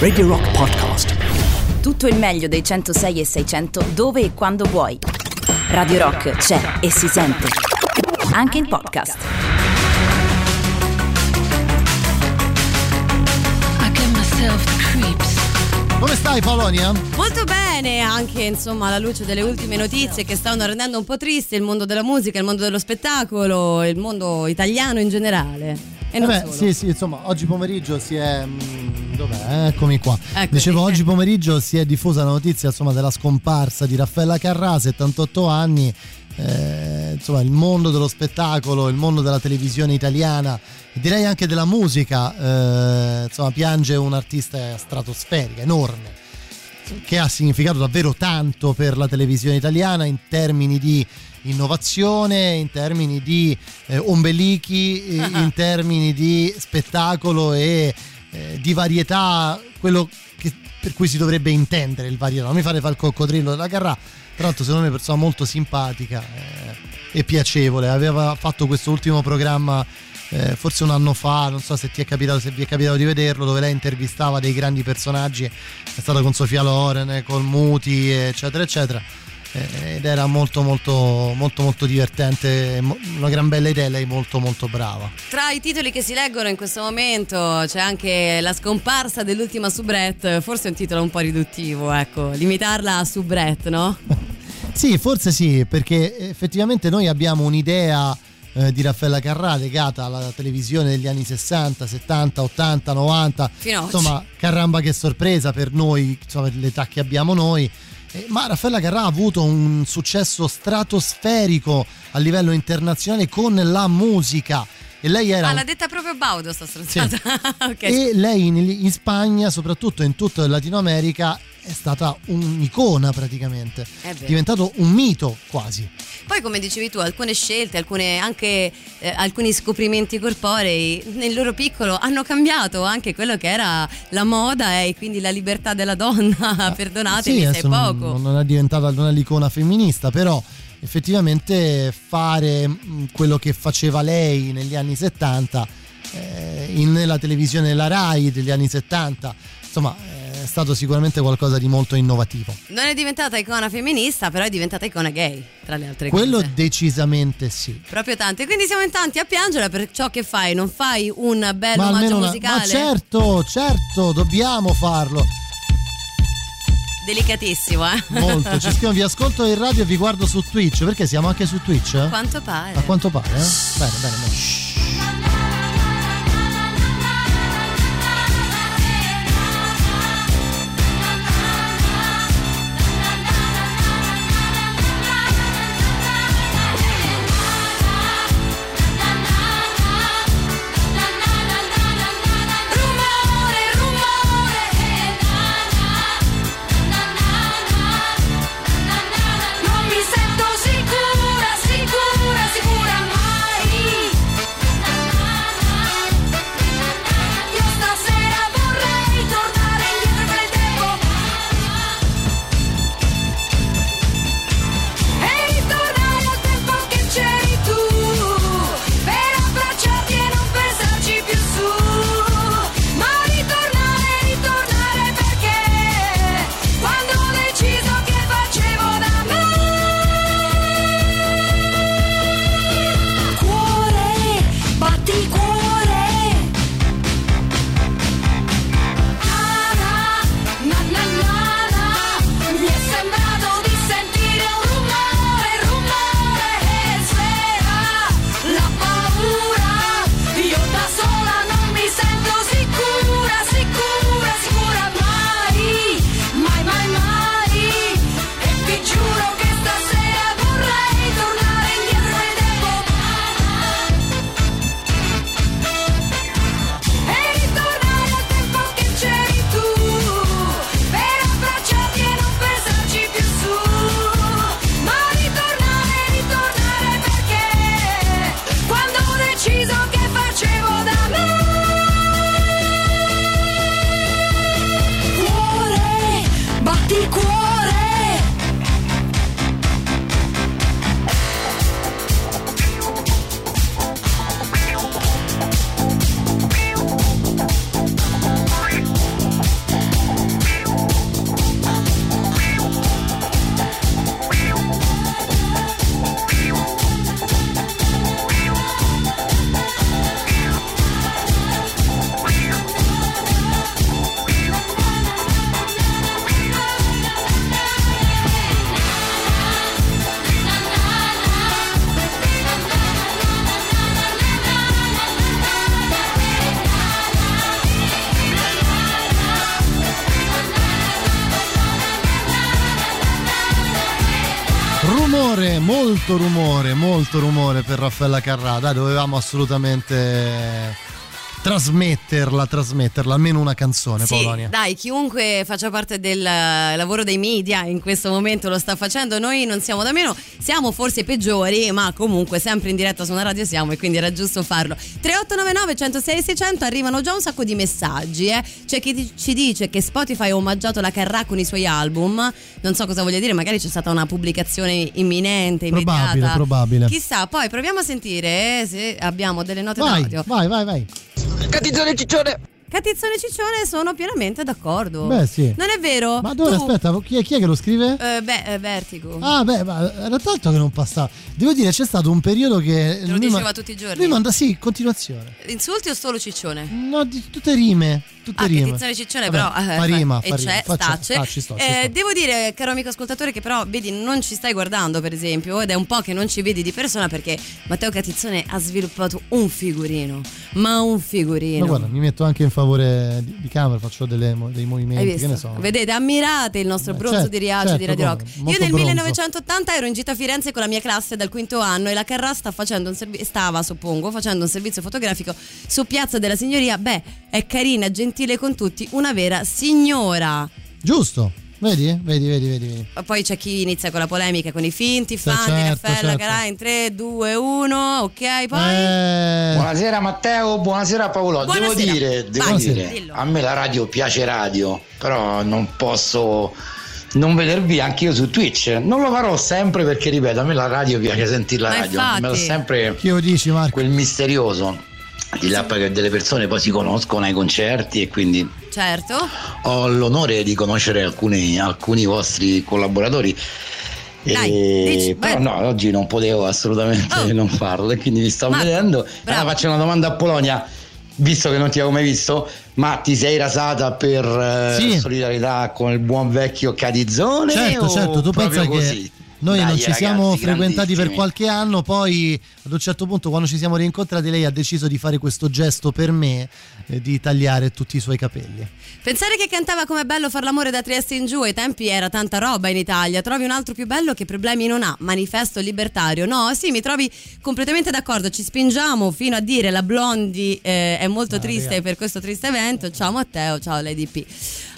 Radio Rock Podcast. Tutto il meglio dei 106 e 600 dove e quando vuoi. Radio Rock c'è e si sente. Anche in podcast. Come stai Polonia? Molto bene, anche insomma alla luce delle ultime notizie che stanno rendendo un po' triste il mondo della musica, il mondo dello spettacolo, il mondo italiano in generale. E Vabbè, solo. sì, sì, insomma, oggi pomeriggio si è. mm, Dov'è? Eccomi qua. Eccoci. Dicevo, oggi pomeriggio si è diffusa la notizia insomma, della scomparsa di Raffaella Carrà, 78 anni. eh, insomma, il mondo dello spettacolo, il mondo della televisione italiana, direi anche della musica, eh, insomma, piange un'artista stratosferica, enorme che ha significato davvero tanto per la televisione italiana in termini di innovazione, in termini di eh, ombelichi, in termini di spettacolo e eh, di varietà, quello che- per cui si dovrebbe intendere il varietà. Non mi fare fare il coccodrillo della Carrà, tra l'altro secondo me è una persona molto simpatica eh, e piacevole. Aveva fatto questo ultimo programma eh, forse un anno fa, non so se ti è capitato, se vi è capitato di vederlo, dove lei intervistava dei grandi personaggi, è stata con Sofia Loren, eh, con Muti, eccetera, eccetera. Eh, ed era molto molto molto molto divertente, una gran bella idea, lei molto molto brava. Tra i titoli che si leggono in questo momento c'è anche la scomparsa dell'ultima soubrette, forse è un titolo un po' riduttivo, ecco, limitarla a soubrette, no? Sì, forse sì, perché effettivamente noi abbiamo un'idea eh, di Raffaella Carrà legata alla televisione degli anni 60, 70, 80, 90. Fino a oggi. Insomma, caramba che sorpresa per noi, insomma, l'età che abbiamo noi. Eh, Ma Raffaella Carrà ha avuto un successo stratosferico a livello internazionale con la musica. E lei era Ah, l'ha detta proprio Baudo sta stronzata. ok. e lei in, in Spagna, soprattutto in tutta Latino America, è stata un'icona praticamente. È diventato un mito quasi. Poi come dicevi tu, alcune scelte, alcune, anche eh, alcuni scoprimenti corporei nel loro piccolo hanno cambiato anche quello che era la moda e quindi la libertà della donna, perdonatemi sì, se è adesso non- poco. Non è diventata non è l'icona femminista, però effettivamente fare mh, quello che faceva lei negli anni 70 eh, in- nella televisione della Rai degli anni 70, insomma, è stato sicuramente qualcosa di molto innovativo. Non è diventata icona femminista, però è diventata icona gay, tra le altre Quello cose. decisamente sì. Proprio tanto. E quindi siamo in tanti a piangere per ciò che fai. Non fai un bello ma omaggio una- musicale? ma certo, certo, dobbiamo farlo. Delicatissimo, eh? Molto. Ci scrivono vi ascolto in radio e vi guardo su Twitch, perché siamo anche su Twitch? eh? Quanto pare. A quanto pare, eh? Bene, bene, bene. Per Raffaella Carrà. Dai, dovevamo assolutamente trasmetterla, trasmetterla, almeno una canzone, Sì, Polonia. dai, chiunque faccia parte del eh, lavoro dei media in questo momento lo sta facendo, noi non siamo da meno, siamo forse peggiori, ma comunque sempre in diretta su una radio siamo e quindi era giusto farlo. 3899 106 600 arrivano già un sacco di messaggi, eh. C'è chi ci dice che Spotify ha omaggiato la Carrà con i suoi album, non so cosa voglia dire, magari c'è stata una pubblicazione imminente, immediata. Probabile, probabile. Chissà, poi proviamo a sentire eh, se abbiamo delle note Vai, radio. vai, vai, vai. Catizzone ciccione! Catizzone Ciccione sono pienamente d'accordo. Beh, sì. Non è vero? Ma dove, Tu- aspetta, chi è, chi è che lo scrive? Eh, beh, eh, Vertigo. Ah, beh, ma era tanto che non passava. Devo dire, c'è stato un periodo che. lo lui diceva ma- tutti i giorni? Lui manda, sì, continuazione. Insulti o solo Ciccione? No, di, tutte rime. Tutte Ah, rime. Catizzone Ciccione, Vabbè, però. eh, fa rima, fa rima. Ci sto, ci Eh, devo dire, caro amico ascoltatore, che però, vedi, non ci stai guardando, per esempio, ed è un po' che non ci vedi di persona perché Matteo Catizzone ha sviluppato un figurino. Ma un figurino. Ma guarda, mi metto anche in favore di, di camera, faccio delle dei movimenti, che ne so. Vedete, ammirate il nostro Eh, bronzo certo, di Riace certo, di Radio Rock. Io nel bronzo. 1980 ero in gita a Firenze con la mia classe dal quinto anno e la Carrà sta facendo un servi- stava, suppongo, facendo un servizio fotografico su Piazza della Signoria. Beh, è carina, gentile con tutti, una vera signora. Giusto, vedi? Vedi, vedi, vedi. Poi c'è chi inizia con la polemica con i finti Sì, fan di certo, Raffaella certo. In 3, 2, 1, ok, poi... Eh, Buonasera Matteo, buonasera Paolo. Buonasera. Devo dire, devo Vai, dire, dillo. a me la radio piace radio, però non posso non vedervi anche io su Twitch. Non lo farò sempre perché, ripeto, a me la radio piace sentire la Ma radio. infatti. Me lo sempre che lo dici, Marco? quel misterioso. Di là che delle persone poi si conoscono ai concerti e quindi Certo. ho l'onore di conoscere alcuni, alcuni vostri collaboratori. Dai, E- dici, però no, oggi non potevo assolutamente Oh. non farlo e quindi vi sto Marco, vedendo. Allora faccio una domanda a Polonia, visto che non ti avevo mai visto, ma ti sei rasata per eh, Sì. solidarietà con il buon vecchio Catizzone? Certo, o certo, tu proprio pensa così? che noi Dai, non ci siamo ragazzi, frequentati per qualche anno, poi ad un certo punto quando ci siamo rincontrati lei ha deciso di fare questo gesto per me, eh, di tagliare tutti i suoi capelli. Pensare che cantava come bello far l'amore da Trieste in giù ai tempi era tanta roba in Italia. Trovi un altro più bello che problemi non ha. Manifesto libertario. No, sì, mi trovi completamente d'accordo. Ci spingiamo fino a dire la Blondie eh, è molto Ah, triste raga. per questo triste evento. Ciao Matteo, ciao Lady P.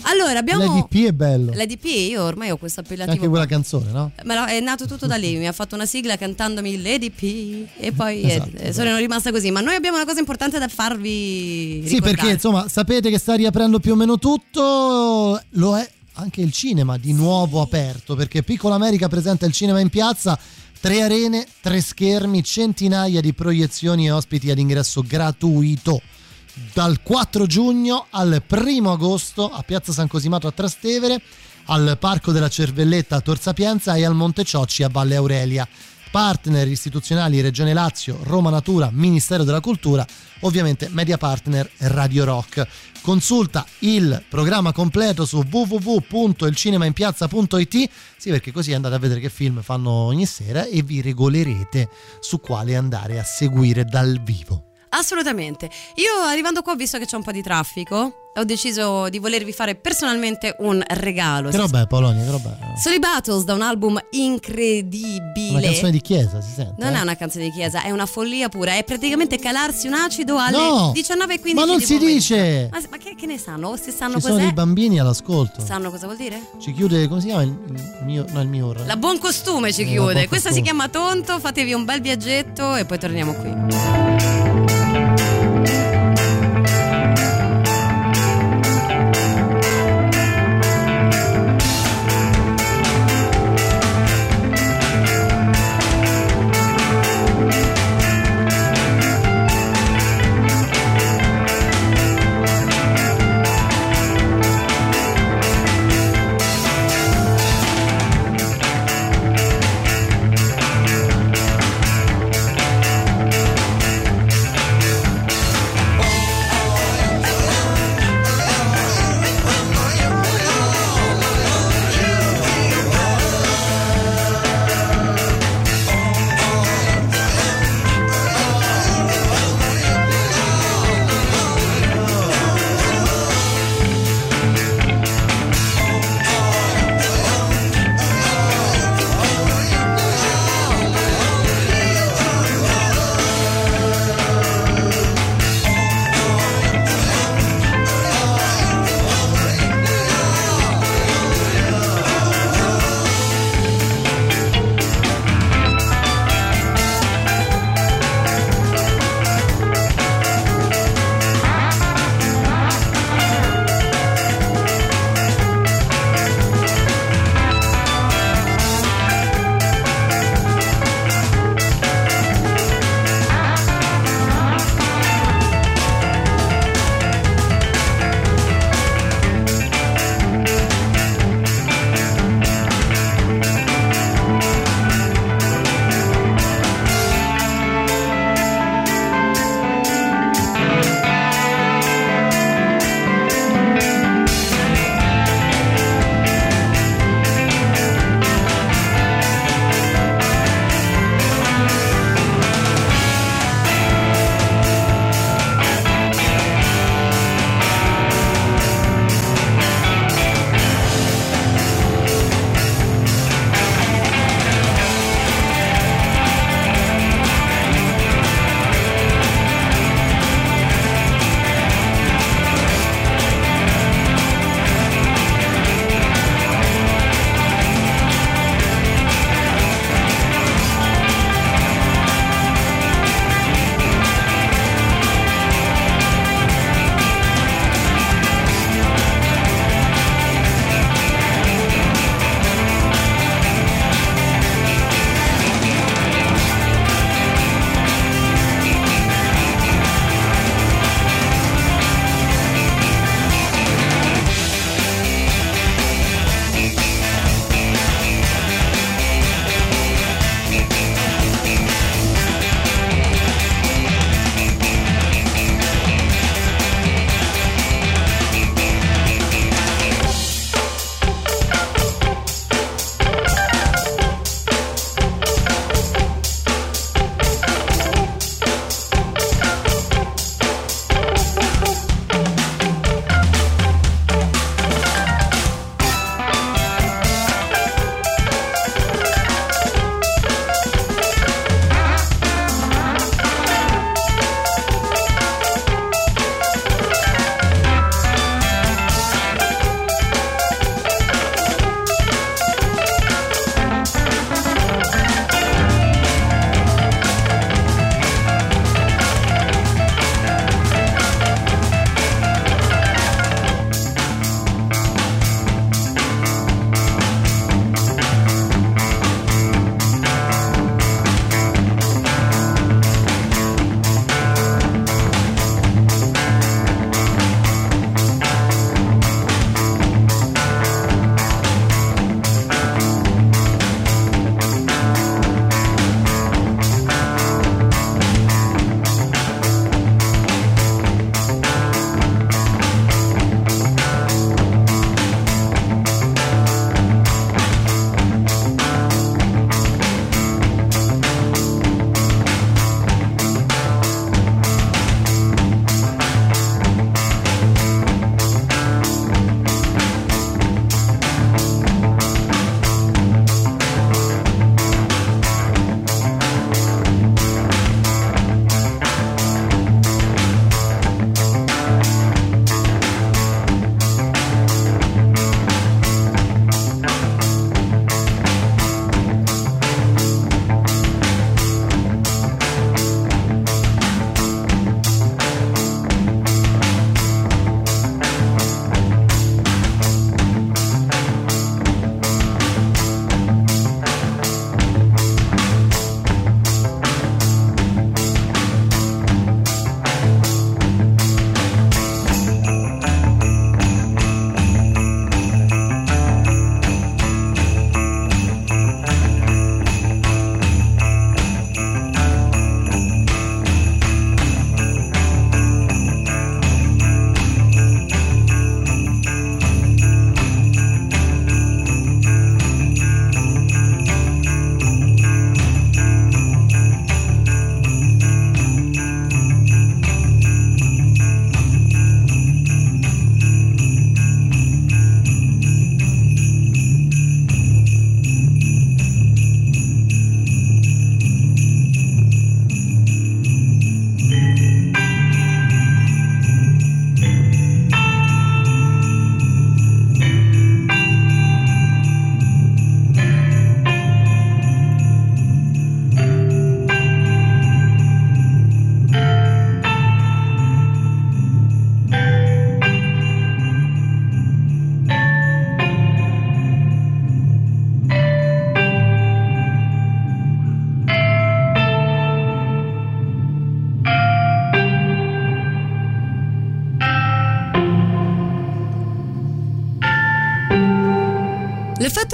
Allora abbiamo. L'EDP è bello. Lady P, io ormai ho questo C'è appellativo. anche quella canzone, no? Me lo- è nato tutto da lì, mi ha fatto una sigla cantandomi Lady P e poi Esatto, eh, esatto. sono rimasta così. Ma noi abbiamo una cosa importante da farvi Sì, ricordare. perché insomma sapete che sta riaprendo più o meno tutto, lo è anche il cinema di nuovo aperto, perché Piccola America presenta il cinema in piazza, tre arene, tre schermi, centinaia di proiezioni e ospiti ad ingresso gratuito. Dal 4 giugno al 1 agosto a Piazza San Cosimato a Trastevere, al Parco della Cervelletta a Tor Sapienza e al Monte Ciocci a Valle Aurelia. Partner istituzionali Regione Lazio, Roma Natura, Ministero della Cultura, ovviamente media partner Radio Rock. Consulta il programma completo su www.ilcinemainpiazza.it sì, perché così andate a vedere che film fanno ogni sera e vi regolerete su quale andare a seguire dal vivo. Assolutamente. Io arrivando qua ho visto che c'è un po' di traffico. Ho deciso di volervi fare personalmente un regalo. Che roba è Polonia, che roba è? Soli Battles da un album incredibile. Una canzone di chiesa, si sente? Non eh? è una canzone di chiesa, è una follia pura. È praticamente calarsi un acido alle No! 19.15 Ma non si pomeriggio. dice! Ma, ma che, che ne sanno? O se sanno Ci sono cos'è? dei bambini all'ascolto. Sanno cosa vuol dire? Ci chiude, come si chiama il, mio, no, il mio La buon costume ci chiude. buon Questa si costume. chiama Tonto. Fatevi un bel viaggetto e poi torniamo qui.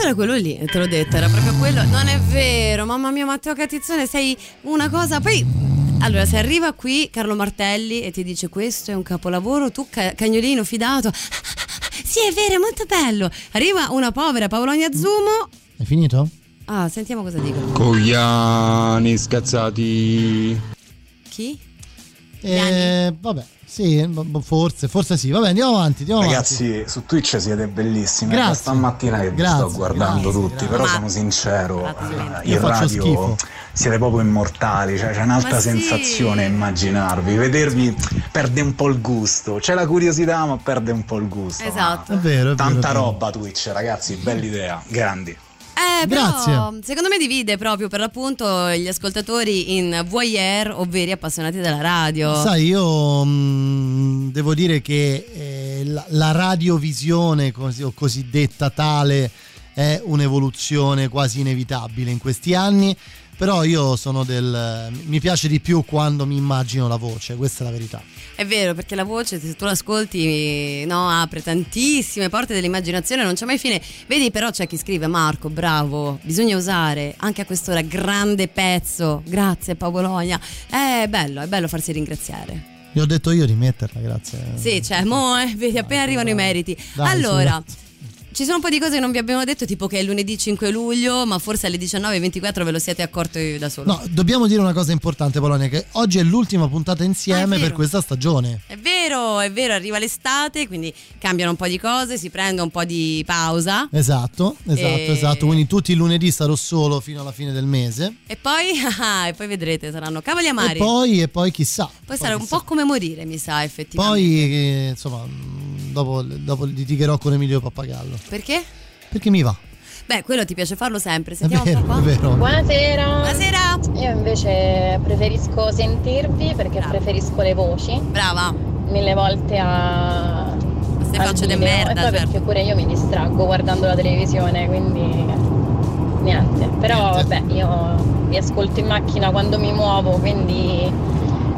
Era quello lì, te l'ho detto, era proprio quello. Non è vero, mamma mia, Matteo Catizzone, sei una cosa. Poi, allora, se arriva qui Carlo Martelli e ti dice questo è un capolavoro, tu ca- cagnolino fidato. Sì, è vero, è molto bello. Arriva una povera Paolonia Zumo. È finito? Ah, sentiamo cosa dicono. Cogliani scazzati. Chi? Eh, vabbè, sì, forse, forse sì. Vabbè, andiamo avanti, andiamo Ragazzi, su Twitch siete bellissimi. Grazie. Da stamattina che vi Grazie, sto guardando grazie, tutti, grazie. però Ma- sono sincero, Grazie eh, Io in radio schifo. siete proprio immortali, cioè c'è un'altra Ma sì. sensazione immaginarvi, vedervi perde un po' il gusto, c'è la curiosità ma perde un po' il gusto. Esatto. È vero, è vero, Tanta è vero. roba Twitch, ragazzi, bella idea, grandi. Eh, però, Grazie. secondo me divide proprio per l'appunto gli ascoltatori in voyeur, ovvero appassionati della radio. Sai, io mh, devo dire che eh, la, la radiovisione così, o cosiddetta tale è un'evoluzione quasi inevitabile in questi anni, però io sono del... mi piace di più quando mi immagino la voce, questa è la verità. È vero, perché la voce, se tu l'ascolti, no, apre tantissime porte dell'immaginazione, non c'è mai fine. Vedi, però c'è chi scrive: Marco, bravo, bisogna usare anche a quest'ora grande pezzo. Grazie, Paolonia. È bello, è bello farsi ringraziare. Gli ho detto io di metterla, grazie. Sì, cioè, mo, eh, vedi, appena arrivano i meriti. Dai, allora. su. Ci sono un po' di cose che non vi abbiamo detto, tipo che è lunedì 5 luglio, ma forse alle 19.24 ve lo siete accorti da solo. No, dobbiamo dire una cosa importante, Polonia, che oggi è l'ultima puntata Ah, insieme è per questa stagione. È vero, è vero, arriva l'estate, quindi cambiano un po' di cose, si prende un po' di pausa. Esatto, esatto, E- esatto. Quindi tutti i lunedì sarò solo fino alla fine del mese. E poi, ah, e poi vedrete, saranno cavoli E amari. poi, e poi chissà. Poi sarà un chissà. po' come morire, mi sa, effettivamente. Poi, eh, insomma, mh, dopo, dopo litigherò con Emilio Pappagallo. Perché? Perché mi va. Beh, quello ti piace farlo sempre. È Sentiamo vero, un po' è qua. vero. Buonasera. Buonasera. Io invece preferisco sentirvi perché Brava. preferisco le voci Brava. mille volte a Queste facce di merda, e poi certo. perché pure io mi distraggo guardando la televisione, quindi niente. Però Niente. vabbè, io vi ascolto in macchina quando mi muovo, quindi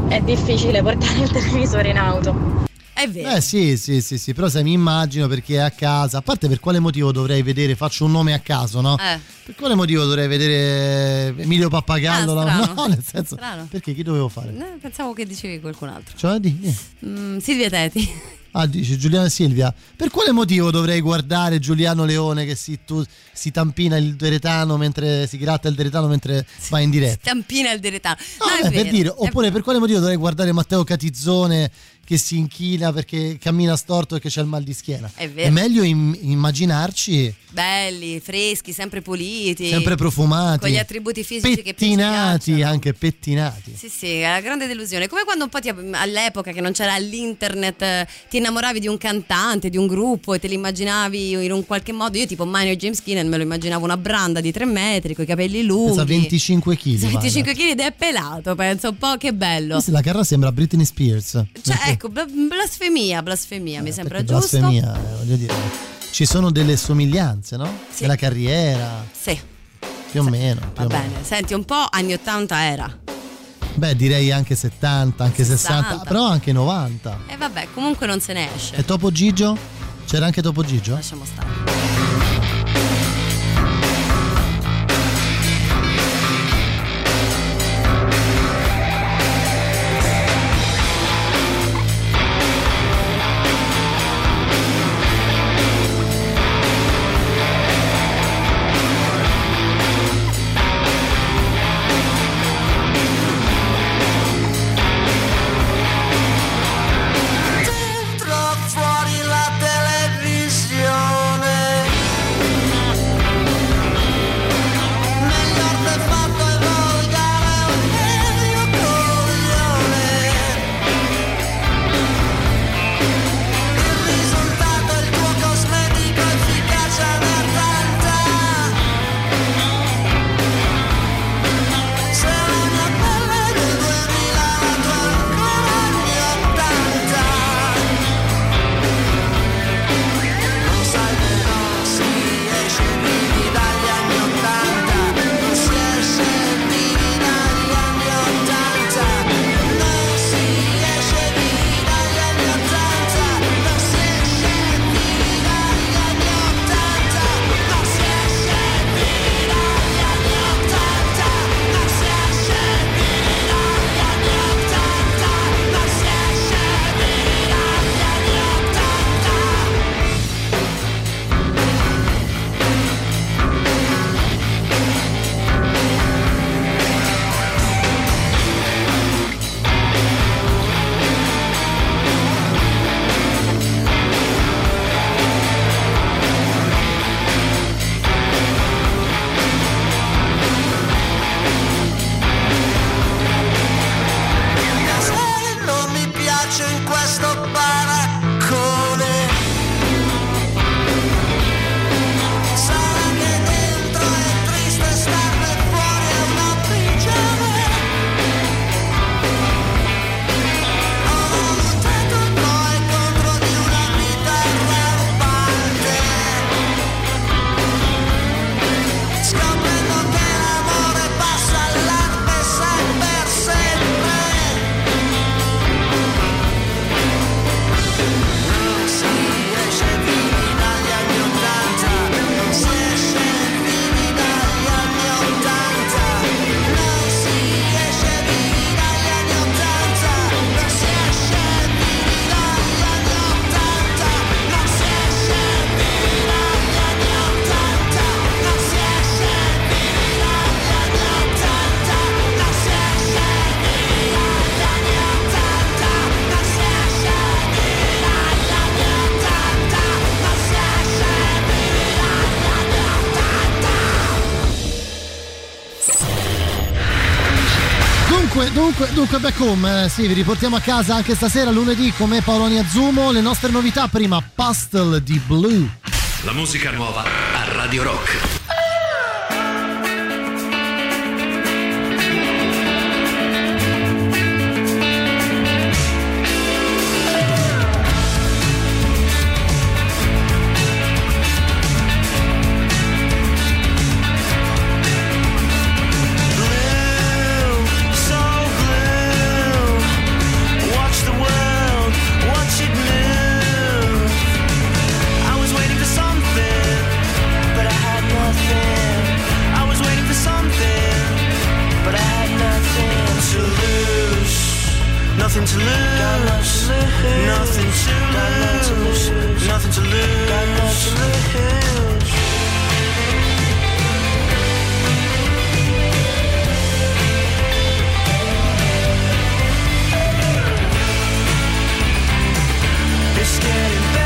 è difficile portare il televisore in auto. È vero. Eh sì, sì, sì, sì, però se mi immagino perché è a casa, a parte per quale motivo dovrei vedere, faccio un nome a caso, no? Eh. Per quale motivo dovrei vedere Emilio Pappagallo? Ah, no? no, nel senso, Strano. perché chi dovevo fare? Eh, Pensavo che dicevi qualcun altro. Cioè, di. Mm, Silvia Teti. Ah, dice Giuliano e Silvia. Per quale motivo dovrei guardare Giuliano Leone che si, tu- si tampina il deretano mentre si gratta il deretano mentre va in diretta? Stampina il deretano. No, No, è eh, per dire, oppure per quale motivo dovrei guardare Matteo Catizzone che si inchina perché cammina storto e che c'è il mal di schiena? È vero. È meglio im- immaginarci belli, freschi, sempre puliti. sempre profumati, Con gli attributi fisici che più ci pettinati, anche pettinati. Sì, sì, è una grande delusione. Come quando un po' ti- all'epoca che non c'era l'internet, ti innamoravi di un cantante, di un gruppo e te li immaginavi in un qualche modo. Io, tipo Minor James Keenan, me lo immaginavo una branda di tre metri, con i capelli lunghi. Pesa 25 kg. 25 kg ed è pelato, penso un po' che bello. La carra sembra Britney Spears. Cioè, Perché- ecco, bla- blasfemia, blasfemia, mi sembra giusto. Blasfemia, eh, voglio dire. Ci sono delle somiglianze, no? Sì. Nella carriera, Sì, più o meno. più va o bene. meno. Senti, un po' anni 80 era. Beh, direi anche 70, anche 60, 60. però anche 90. E vabbè, comunque non se ne esce. E Topo Gigio? C'era anche Topo Gigio? Lasciamo stare. Dunque, dunque, dunque, back home, eh, sì, vi riportiamo a casa anche stasera, lunedì, come Paolo Azumo. Le nostre novità, prima Pastel di Blue. La musica nuova a Radio Rock. Nothing to lose. Nothing to lose. Nothing to lose. It's getting better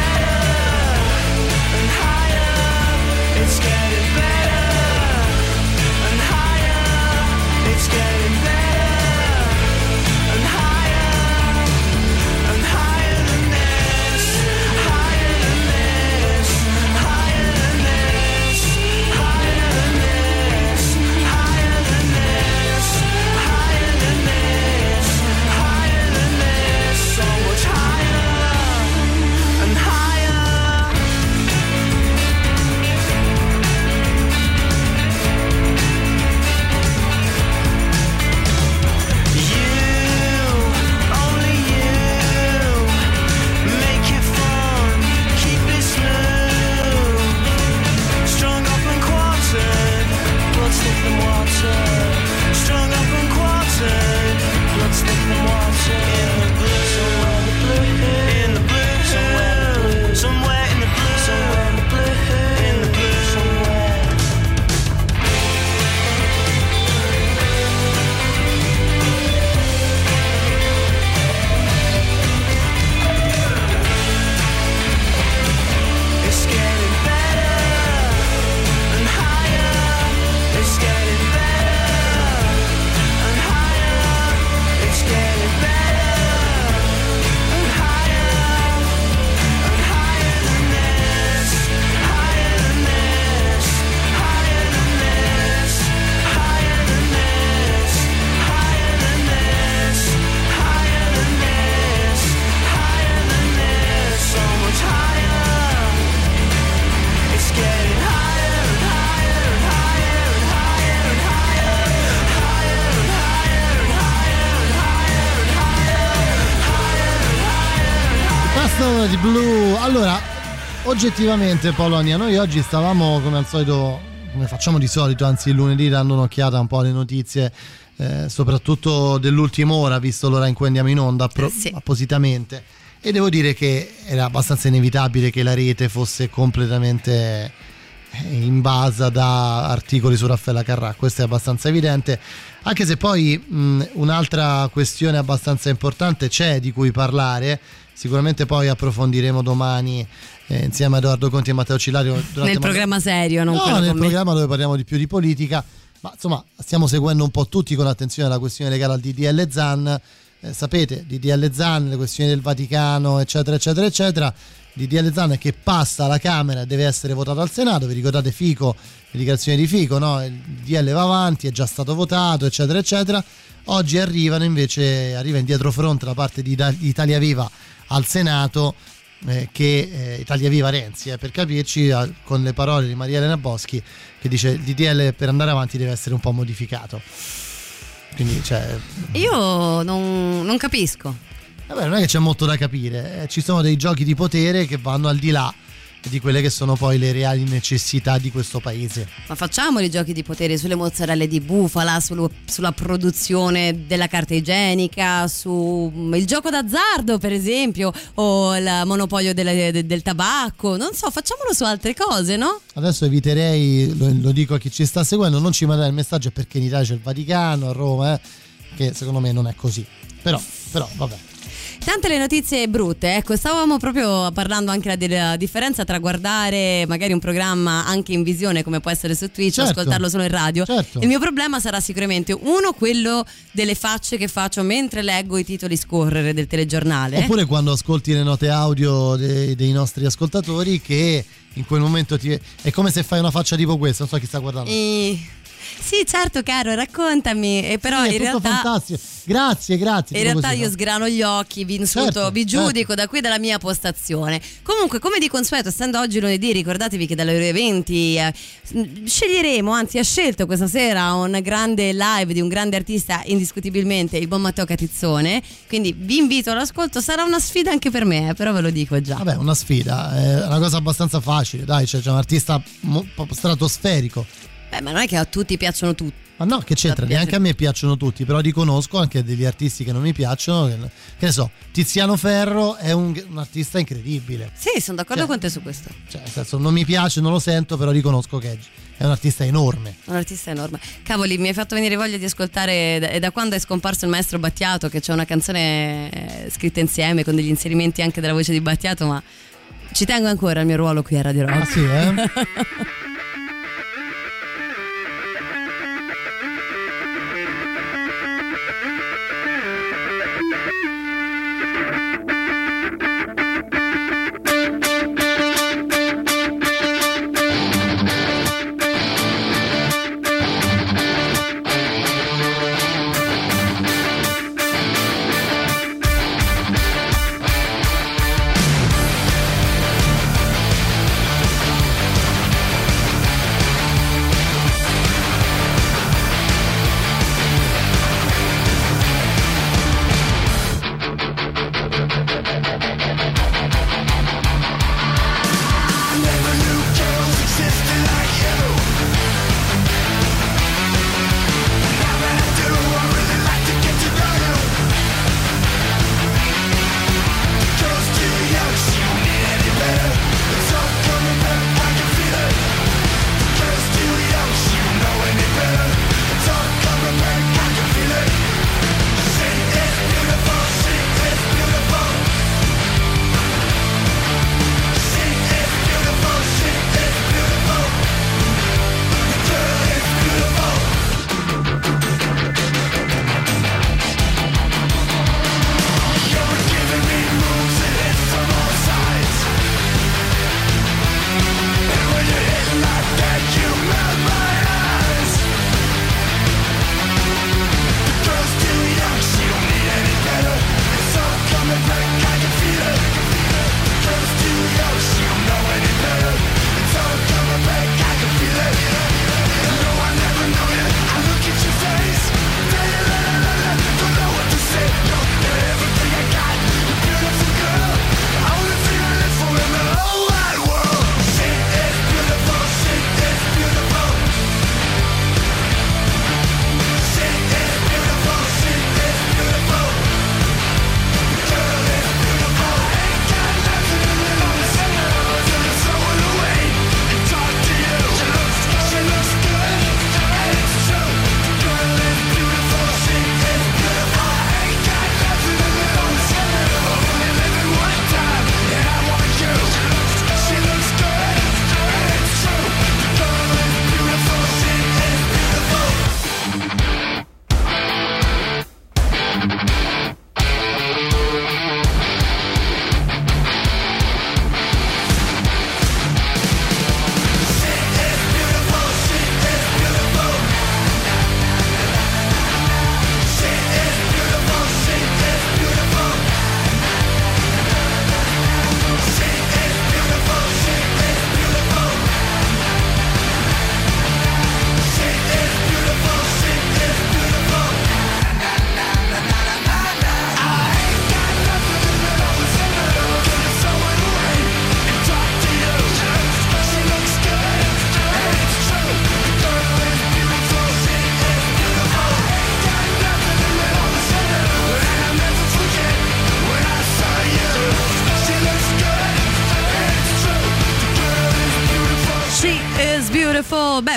Pastel di Blue. Allora, oggettivamente, Polonia, noi oggi stavamo come al solito, come facciamo di solito, anzi il lunedì dando un'occhiata un po' alle notizie. eh, soprattutto dell'ultima ora, visto l'ora in cui andiamo in onda appro- appositamente. E devo dire che era abbastanza inevitabile che la rete fosse completamente eh, invasa da articoli su Raffaella Carrà, questo è abbastanza evidente, anche se poi mh, un'altra questione abbastanza importante c'è di cui parlare, sicuramente poi approfondiremo domani eh, insieme a Edoardo Conti e Matteo Cilario durante Nel ma- programma serio, non No, nel con me. programma dove parliamo di più di politica, ma insomma stiamo seguendo un po' tutti con attenzione la questione legata al DDL Zan. Eh, sapete, DDL Zan, le questioni del Vaticano, eccetera, eccetera, eccetera. DDL Zan che passa alla Camera e deve essere votato al Senato. Vi ricordate Fico, le dichiarazioni di Fico, no? Il DDL va avanti, è già stato votato, eccetera, eccetera. Oggi arrivano invece, arriva in dietro fronte da parte di Italia Viva al Senato eh, che eh, Italia Viva Renzi, eh, per capirci, eh, con le parole di Maria Elena Boschi che dice il DDL per andare avanti deve essere un po' modificato. Quindi, cioè, Io non, non capisco. vabbè, non è che c'è molto da capire, eh, ci sono dei giochi di potere che vanno al di là di quelle che sono poi le reali necessità di questo paese. Ma facciamo i giochi di potere sulle mozzarelle di bufala, sullo- sulla produzione della carta igienica, sul gioco d'azzardo per esempio, o il monopolio della- de- del tabacco, non so, facciamolo su altre cose, no? Adesso eviterei, lo, lo dico a chi ci sta seguendo, non ci mandare il messaggio perché in Italia c'è il Vaticano, a Roma, eh, che secondo me non è così. Però, però vabbè. Tante le notizie brutte, ecco, stavamo proprio parlando anche della differenza tra guardare magari un programma anche in visione come può essere su Twitch, Certo. ascoltarlo solo in radio. Certo. Il mio problema sarà sicuramente uno quello delle facce che faccio mentre leggo i titoli scorrere del telegiornale. Oppure quando ascolti le note audio dei, dei nostri ascoltatori che in quel momento ti... è come se fai una faccia tipo questa, non so chi sta guardando. E- Sì, certo, caro, raccontami. E però Sì, è in realtà. fantastico. Grazie, grazie. In realtà così, io no? sgrano gli occhi, vi insulto, Certo, vi certo. giudico da qui dalla mia postazione. Comunque, come di consueto, essendo oggi lunedì, ricordatevi che dalle ore 20 eh, sceglieremo, anzi ha scelto questa sera un grande live di un grande artista indiscutibilmente, il buon Matteo Catizzone. Quindi vi invito all'ascolto, sarà una sfida anche per me, eh, però ve lo dico già. Vabbè, una sfida, è una cosa abbastanza facile, dai, cioè, c'è un artista stratosferico. Beh, ma non è che a tutti piacciono tutti. Ma no, che c'entra? Neanche a me piacciono tutti, però riconosco anche degli artisti che non mi piacciono. Che, che ne so, Tiziano Ferro è un, un artista incredibile. Sì, sono d'accordo Cioè- con te su questo. Cioè, nel senso, non mi piace, non lo sento, però riconosco che è un artista enorme. Un artista enorme. Cavoli, mi hai fatto venire voglia di ascoltare. È da quando è scomparso il maestro Battiato, che c'è una canzone eh, scritta insieme con degli inserimenti anche della voce di Battiato, ma ci tengo ancora al mio ruolo qui a Radio Rock. Ah sì, eh?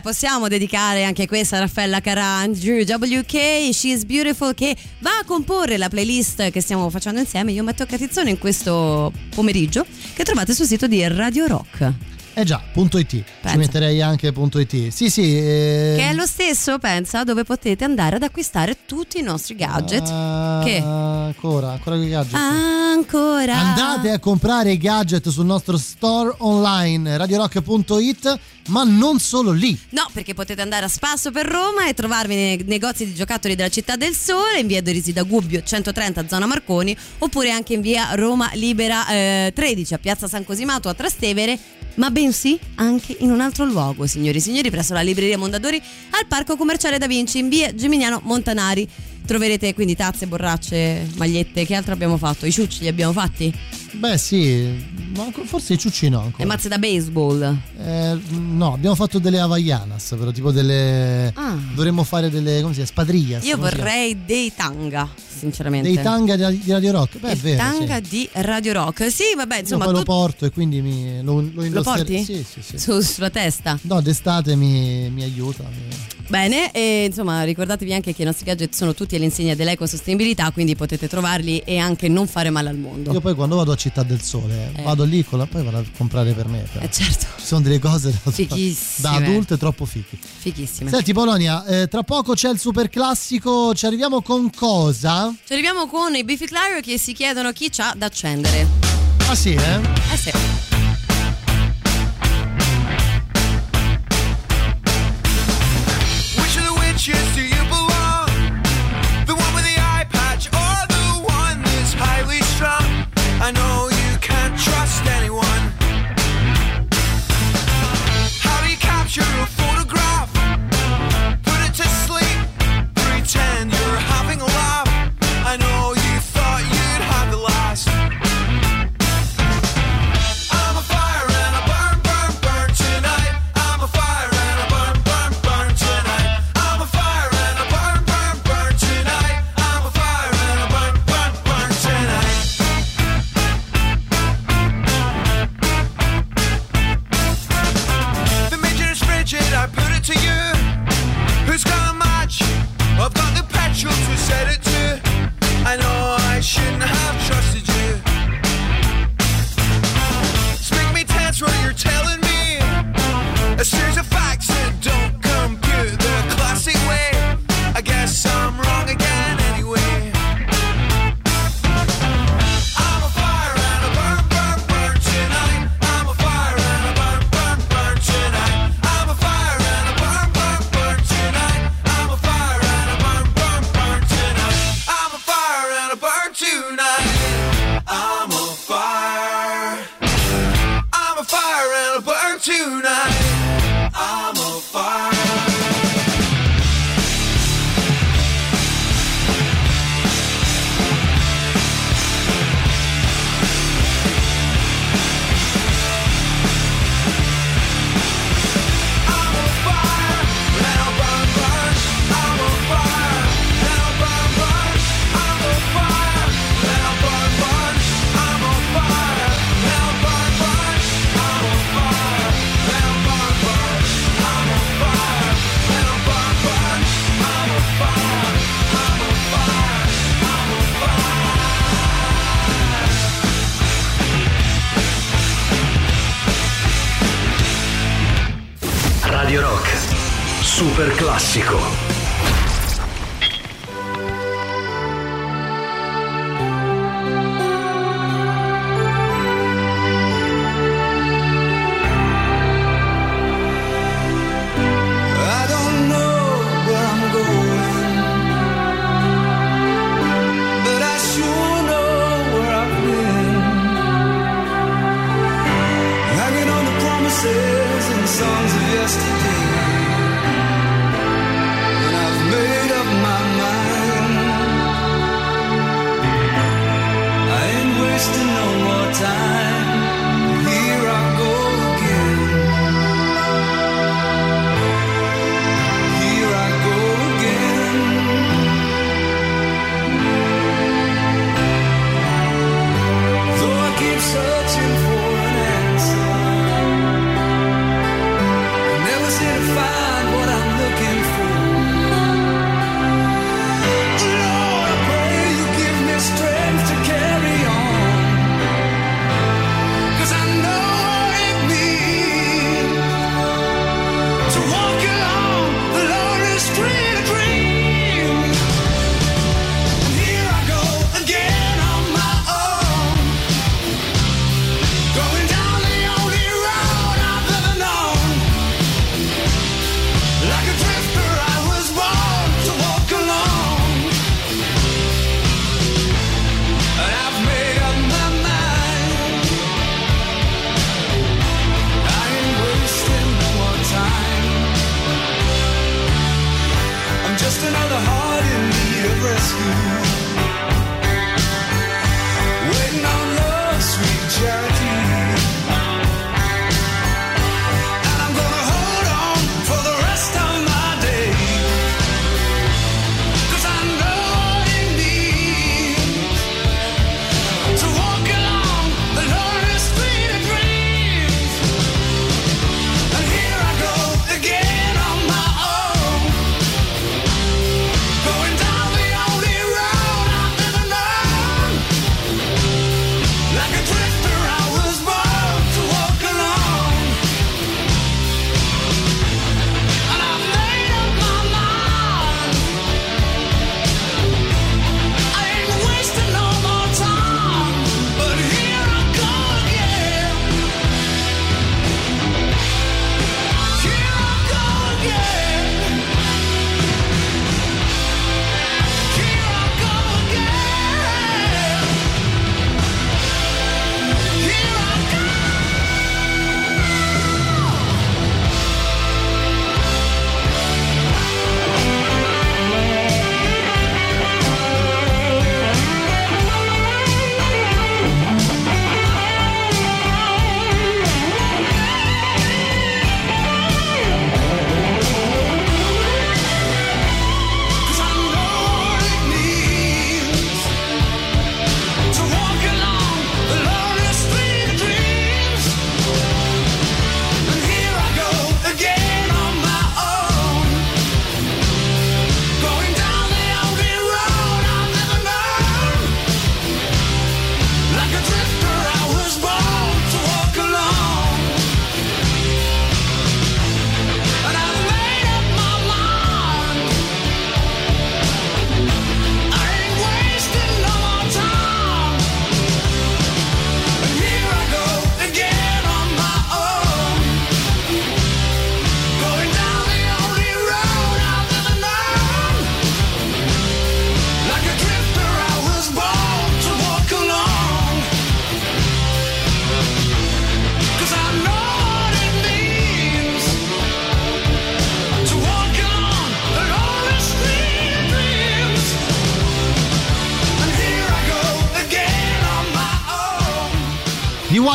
possiamo dedicare anche questa a Raffaella Caran, WK, She's Beautiful, che va a comporre la playlist che stiamo facendo insieme. Io metto catizzone in questo pomeriggio, che trovate sul sito di Radio Rock. Eh già, punto .it. Ci Pensa. metterei anche punto .it. Sì, sì. eh, Che è lo stesso, pensa, dove potete andare ad acquistare tutti i nostri gadget. ah, che? Ancora, ancora quei gadget. Ancora. Andate a comprare i gadget sul nostro store online radiorock.it, ma non solo lì. No, perché potete andare a spasso per Roma e trovarvi nei negozi di giocattoli della Città del Sole, in via Dorisi da Gubbio 130 zona Marconi, oppure anche in via Roma Libera eh, 13 a Piazza San Cosimato a Trastevere, ma bensì anche in un altro luogo, signori e signori, presso la libreria Mondadori al Parco Commerciale Da Vinci in via Geminiano Montanari. Troverete quindi tazze, borracce, magliette, che altro abbiamo fatto? I ciucci li abbiamo fatti? Beh, sì, forse i ciucci no. Le Ancora. mazze da baseball. Eh, no, abbiamo fatto delle Havaianas, però tipo delle. Ah. Dovremmo fare delle. come si chiama? Spadrillas. Io vorrei dei tanga, sinceramente. Dei tanga di, di Radio Rock. Beh, è vero. tanga sì. di Radio Rock. Sì, vabbè, Io insomma, poi lo tu- porto e quindi mi, lo, lo lo indosserò. porti? Sì, sì, sì. Su- sulla testa. No, d'estate mi, mi aiuta. mi- Bene, e insomma, ricordatevi anche che i nostri gadget sono tutti all'insegna dell'ecosostenibilità, quindi potete trovarli e anche non fare male al mondo. Io poi quando vado a Città del Sole Eh. vado lì con la, poi vado a comprare per me. però. Eh certo, Ci sono delle cose da, da adulte troppo fichi. fighissime. Senti Polonia, eh, tra poco c'è il super classico, ci arriviamo con cosa? Ci arriviamo con i Biffy Clyro che si chiedono chi c'ha da accendere. Ah sì, eh? Eh sì.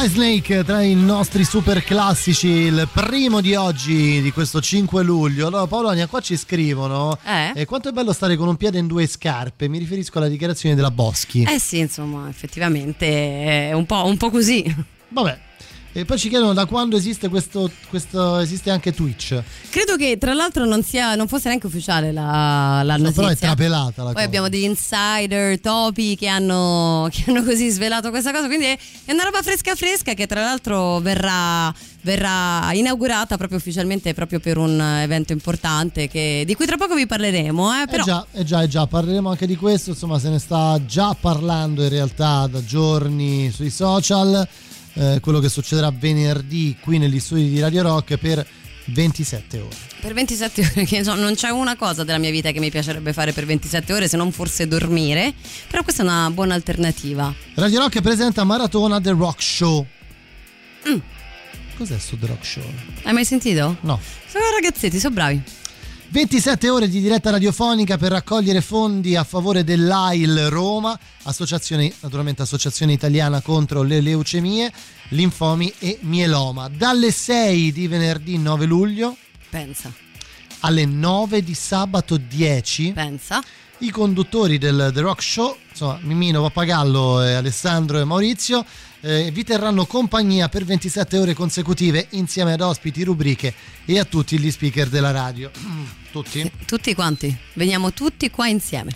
Whitesnake tra i nostri super classici, il primo di oggi, di questo 5 luglio. Allora, Paolonia, qua ci scrivono: Eh? eh, Quanto è bello stare con un piede in due scarpe. Mi riferisco alla dichiarazione della Boschi. Eh sì, insomma, effettivamente è un po', un po' così. Vabbè. E poi ci chiedono da quando esiste questo, questo esiste anche Twitch. Credo che tra l'altro non, sia, non fosse neanche ufficiale la, la No, notizia. però è trapelata la Poi cosa. abbiamo degli insider, topi che hanno, che hanno così svelato questa cosa. Quindi è è una roba fresca fresca che tra l'altro verrà, verrà inaugurata proprio ufficialmente proprio per un evento importante che- di cui tra poco vi parleremo. Eh, però Eh già, eh già, eh già, parleremo anche di questo, insomma se ne sta già parlando in realtà da giorni sui social, eh, quello che succederà venerdì qui negli studi di Radio Rock per 27 ore. per 27 ore, che insomma, non c'è una cosa della mia vita che mi piacerebbe fare per 27 ore se non forse dormire. Però questa è una buona alternativa. Radio Rock presenta Maratona The Rock Show. Mm. Cos'è sto The Rock Show? Hai mai sentito? No. Sono ragazzetti, sono bravi. 27 ore di diretta radiofonica per raccogliere fondi a favore dell'AIL Roma, associazione, naturalmente associazione italiana contro le leucemie, linfomi e mieloma. Dalle 6 di venerdì 9 luglio Pensa, alle 9 di sabato 10 pensa. i conduttori del The Rock Show, insomma Mimino, Pappagallo, e Alessandro e Maurizio, eh, vi terranno compagnia per 27 ore consecutive insieme ad ospiti, rubriche e a tutti gli speaker della radio. Tutti? Tutti quanti. Veniamo tutti qua insieme.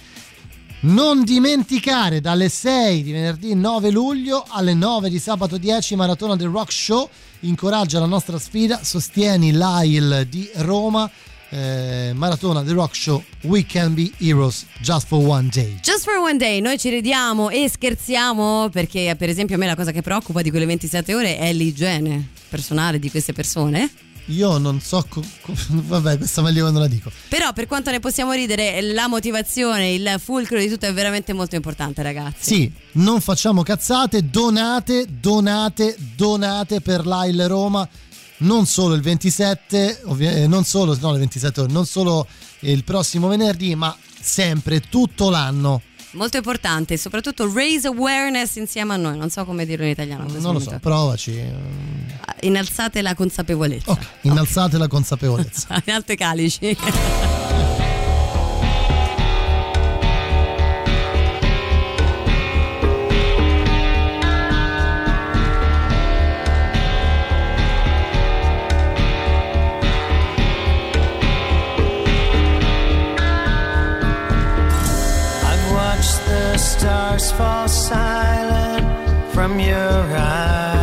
Non dimenticare dalle 6 di venerdì 9 luglio alle 9 di sabato 10 Maratona del Rock Show. Incoraggia la nostra sfida, sostieni l'AIL di Roma. Eh, Maratona del Rock Show We Can Be Heroes Just for One Day. Just for one day, noi ci ridiamo e scherziamo perché per esempio a me la cosa che preoccupa di quelle 27 ore è l'igiene personale di queste persone. Io non so, co- co- vabbè, questa meglio quando la dico. Però per quanto ne possiamo ridere, la motivazione, il fulcro di tutto è veramente molto importante ragazzi. Sì, non facciamo cazzate, donate, donate, donate per l'AIL Roma. Non solo il 27, ovvia- eh, non solo, no, il 27 ore, non solo il prossimo venerdì, ma sempre, tutto l'anno. Molto importante, soprattutto raise awareness insieme a noi, non so come dirlo in italiano. Non lo so, momento. provaci. Innalzate la consapevolezza. Ok, innalzate la consapevolezza. In alto i calici. stars fall silent from your eyes.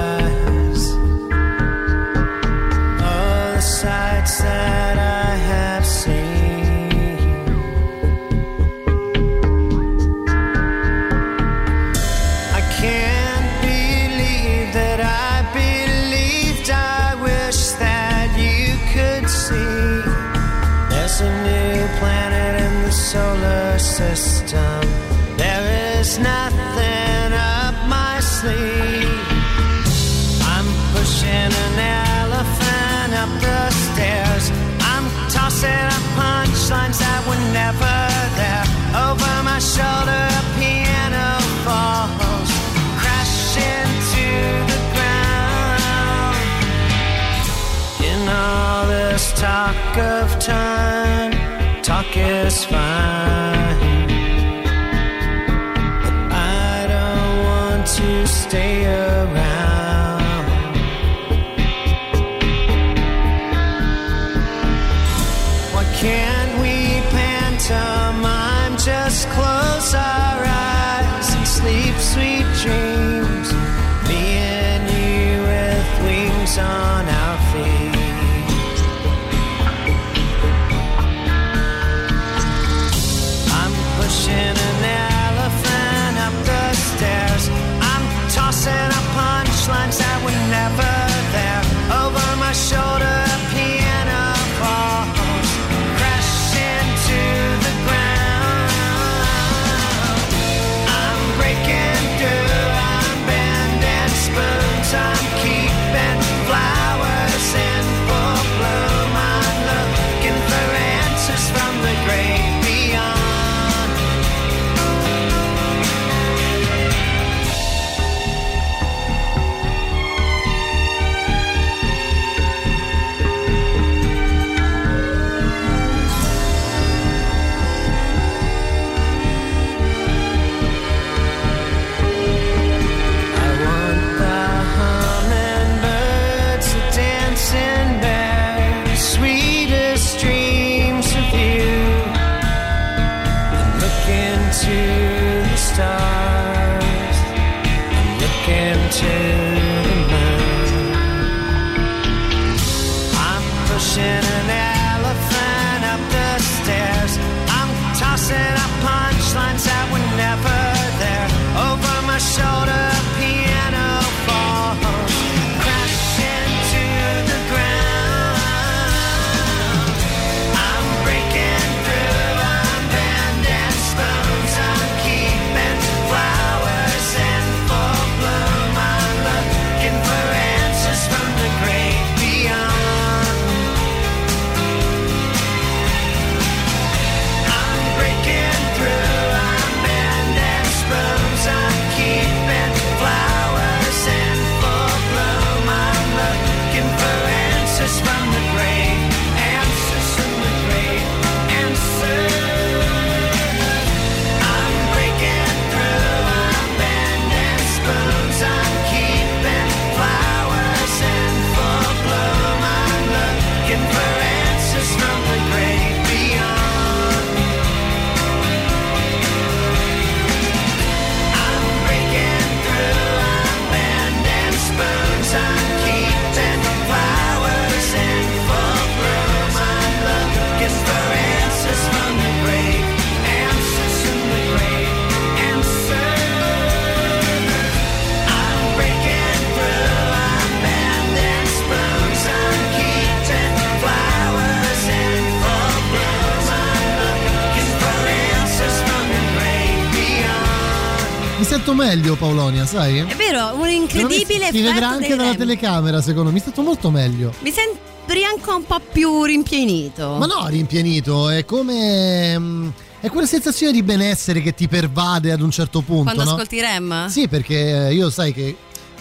Meglio Paolonia, sai? È vero, un incredibile Si vedrà effetto anche dalla telecamera, secondo me. Mi sento molto meglio. Mi sembri anche un po' più rimpienito. Ma no, rimpienito, è come. mm, È quella sensazione di benessere che ti pervade ad un certo punto. Quando no? ascolti Rem? Sì, perché io sai che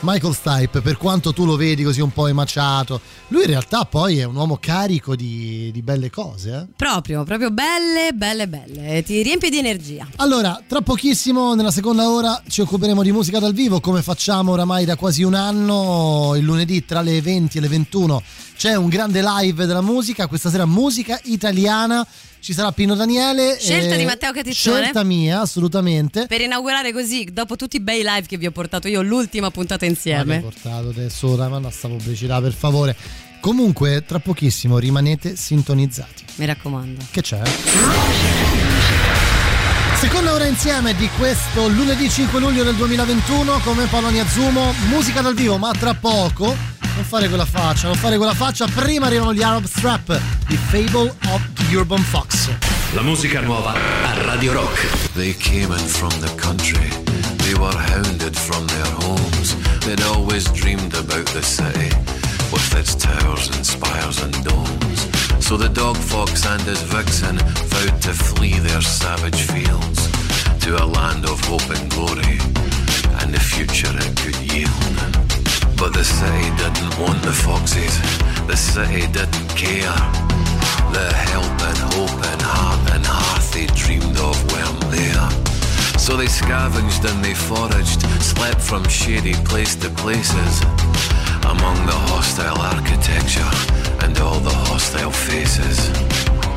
Michael Stipe, per quanto tu lo vedi così un po' emaciato, lui in realtà poi è un uomo carico di, di belle cose. Eh? Proprio, proprio belle, belle, belle. Ti riempie di energia. Allora, tra pochissimo, nella seconda ora, ci occuperemo di musica dal vivo, come facciamo oramai da quasi un anno. Il lunedì tra le 20 e le 21 c'è un grande live della musica, questa sera musica italiana. Ci sarà Pino Daniele. Scelta eh, di Matteo Catizzone. Scelta mia, assolutamente. Per inaugurare così, dopo tutti i bei live che vi ho portato io, l'ultima puntata insieme. hai portato adesso ora, ma sta pubblicità, per favore. Comunque, tra pochissimo rimanete sintonizzati. Mi raccomando. Che c'è? Seconda ora insieme di questo lunedì 5 luglio del 2021 come Polonia Zumo, musica dal vivo, ma tra poco non fare quella faccia, non fare quella faccia, prima arrivano gli Arab Strap di Fable of the Urban Fox. La musica nuova a Radio Rock. They came in from the country. They were hounded from their homes. They'd always dreamed about the city with its towers and spires and domes. So the dog fox and his vixen vowed to flee their savage fields to a land of hope and glory and the future it could yield. But the city didn't want the foxes, the city didn't care. The help and hope and heart and hearth they dreamed of weren't there. So they scavenged and they foraged, slept from shady place to places, among the hostile architecture and all the hostile faces.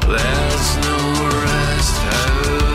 There's no rest,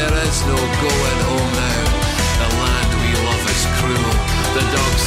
There is no going home now. The land we love is cruel. The dog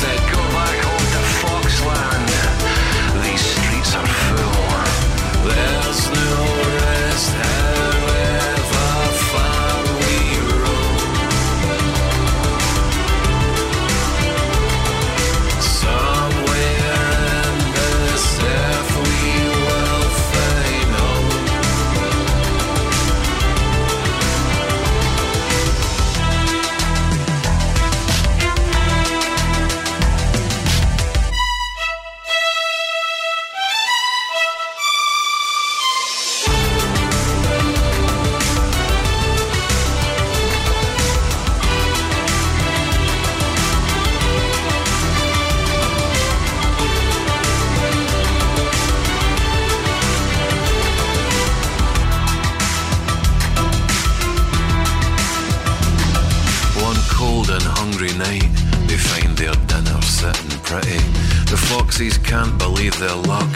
can't believe their luck.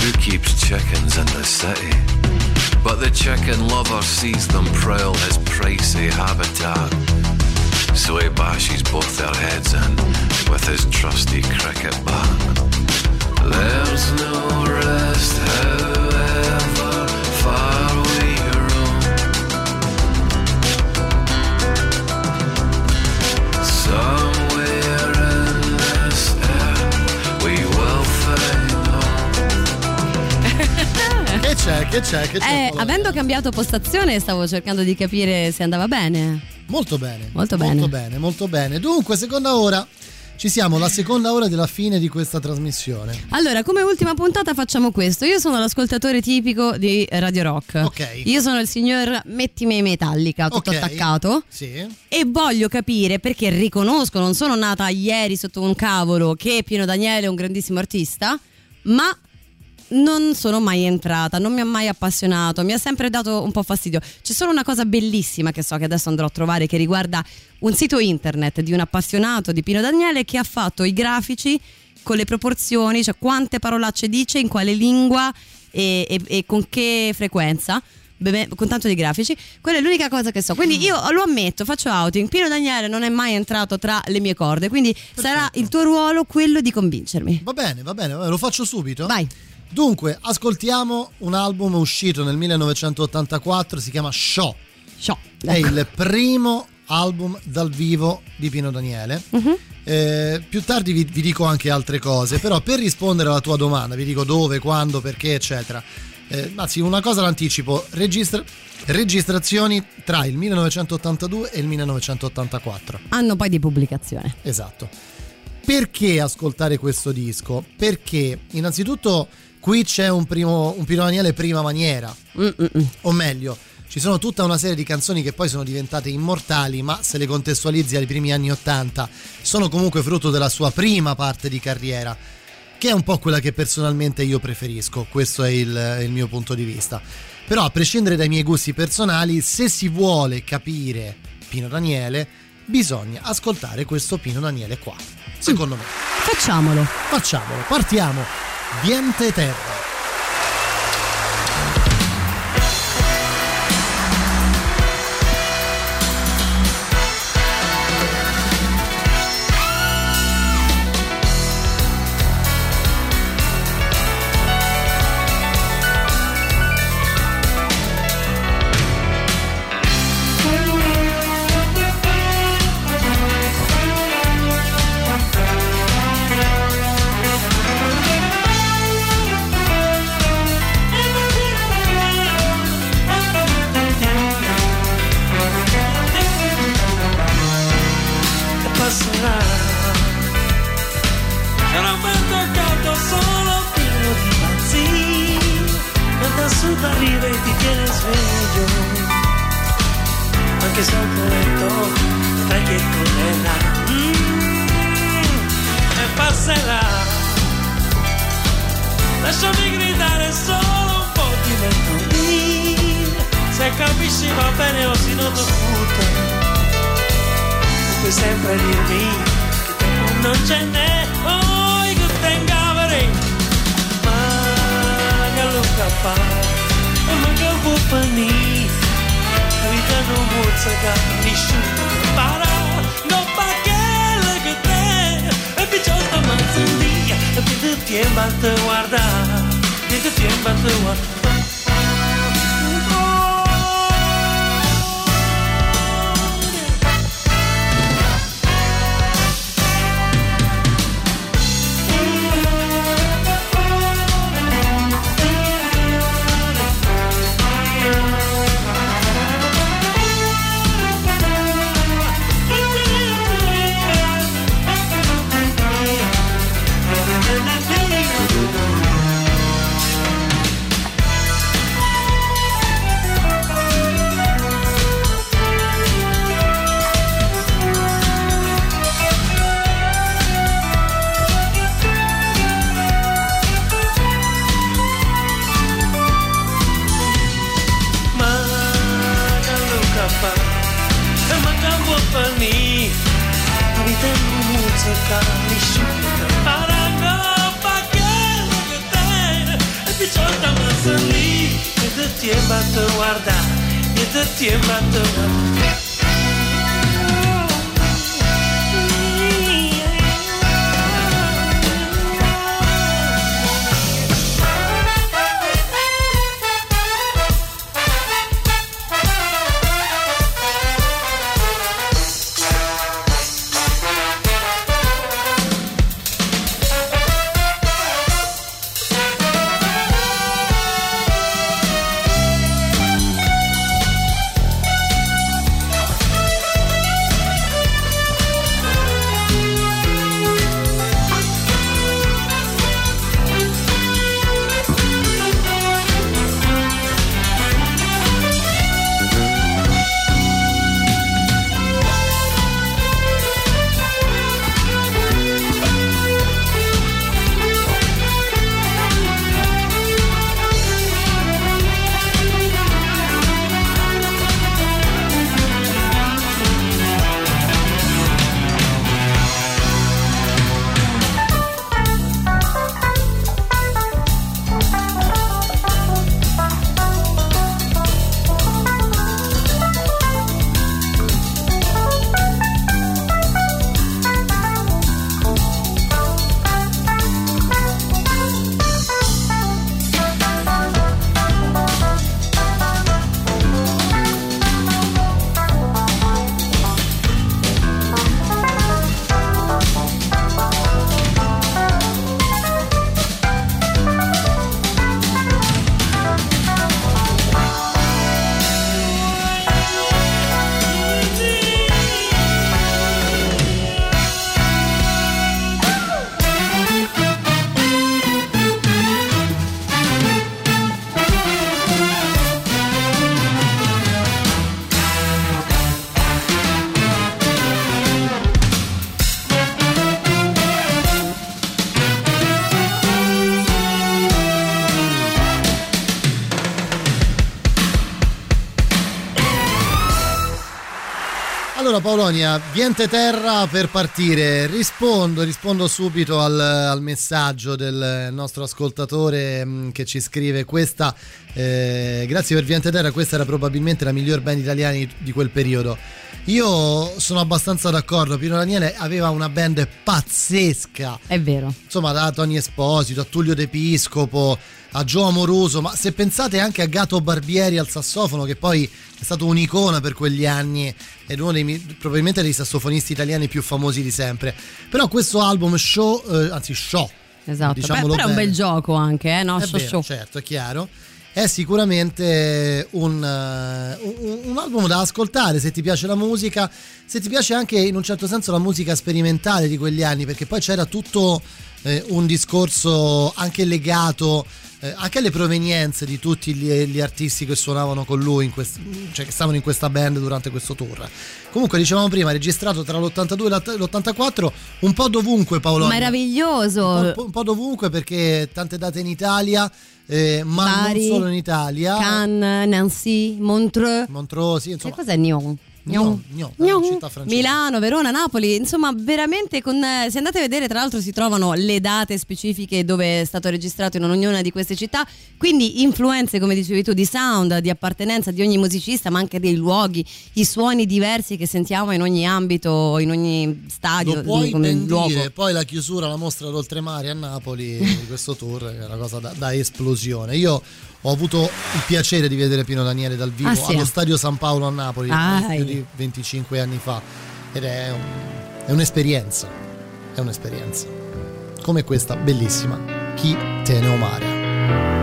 Who keeps chickens in the city? But the chicken lover sees them prowl his pricey habitat. So he bashes both their heads in with his trusty cricket bat. There's no rest, however c'è? Che c'è? Che c'è? Eh, avendo cambiato postazione stavo cercando di capire se andava bene. Molto bene. Molto bene. Molto bene, molto bene. Dunque, seconda ora. Ci siamo, la seconda ora della fine di questa trasmissione. Allora, come ultima puntata facciamo questo. Io sono l'ascoltatore tipico di Radio Rock. Ok. Io sono il signor Mettimi Metallica, tutto Ok. attaccato. Sì. E voglio capire perché riconosco, non sono nata ieri sotto un cavolo, che Pino Daniele è un grandissimo artista, ma non sono mai entrata, non mi ha mai appassionato, mi ha sempre dato un po' fastidio. C'è solo una cosa bellissima che so che adesso andrò a trovare che riguarda un sito internet di un appassionato di Pino Daniele che ha fatto i grafici con le proporzioni, cioè quante parolacce dice, in quale lingua e, e- e con che frequenza. Con tanto di grafici, quella è l'unica cosa che so. Quindi io lo ammetto, faccio outing. Pino Daniele non è mai entrato tra le mie corde. Quindi sarà il tuo ruolo quello di convincermi. Va bene, va bene, va bene, lo faccio subito. Vai. Dunque, ascoltiamo un album uscito nel 1984, si chiama Show. Show. È il primo album dal vivo di Pino Daniele. Mhm. Eh, più tardi vi, vi dico anche altre cose, però per rispondere alla tua domanda, vi dico dove, quando, perché, eccetera. Eh, anzi, una cosa l'anticipo: registra- registrazioni tra il 1982 e il 1984. Anno poi di pubblicazione. Esatto. Perché ascoltare questo disco? Perché innanzitutto qui c'è un, primo, un Pino Daniele prima maniera, Mm-mm. o meglio, ci sono tutta una serie di canzoni che poi sono diventate immortali, ma se le contestualizzi ai primi anni Ottanta, sono comunque frutto della sua prima parte di carriera, che è un po' quella che personalmente io preferisco, questo è il, il mio punto di vista. Però a prescindere dai miei gusti personali, se si vuole capire Pino Daniele, bisogna ascoltare questo Pino Daniele qua, secondo me. Facciamolo. Facciamolo, partiamo. Diente terra. Paolonia, viente terra per partire. Rispondo, rispondo subito al, al messaggio del nostro ascoltatore mh, che ci scrive questa. eh, grazie per Viente Terra, questa era probabilmente la miglior band italiana di, quel periodo. Io sono abbastanza d'accordo, Pino Daniele aveva una band pazzesca. È vero. Insomma, da Tony Esposito a Tullio D'Episcopo a Gio Amoruso, ma se pensate anche a Gato Barbieri al sassofono, che poi è stato un'icona per quegli anni ed uno dei probabilmente dei sassofonisti italiani più famosi di sempre. Però questo album show, eh, anzi show, Esatto. Beh, diciamolo però è un bel gioco anche, eh? No, È show vero, show. certo, è chiaro. È sicuramente un, eh, un- un album da ascoltare se ti piace la musica, se ti piace anche in un certo senso la musica sperimentale di quegli anni, perché poi c'era tutto eh, un discorso anche legato eh, anche alle provenienze di tutti gli, gli artisti che suonavano con lui, in quest- cioè che stavano in questa band durante questo tour. Comunque, dicevamo prima, registrato tra l'82 e l'84, un po' dovunque Paolo. Meraviglioso. Un po', un po' dovunque perché tante date in Italia, eh, ma Bari, non solo in Italia. Cannes, Nancy, Montreux. Montreux, sì, insomma. Che cos'è Nyon? Una città francese. Milano, Verona, Napoli, insomma veramente con, eh, se andate a vedere tra l'altro si trovano le date specifiche dove è stato registrato in ognuna di queste città, quindi influenze come dicevi tu di sound, di appartenenza di ogni musicista ma anche dei luoghi, i suoni diversi che sentiamo in ogni ambito, in ogni stadio, Lo puoi come ben luogo. dire, poi la chiusura, la mostra d'oltremare a Napoli di questo tour è una cosa da, da esplosione. Io ho avuto il piacere di vedere Pino Daniele dal vivo Ah, sì? allo Stadio San Paolo a Napoli Ah, più di 25 anni fa ed è, un- è un'esperienza, è un'esperienza. Come questa bellissima Chi te ne omare.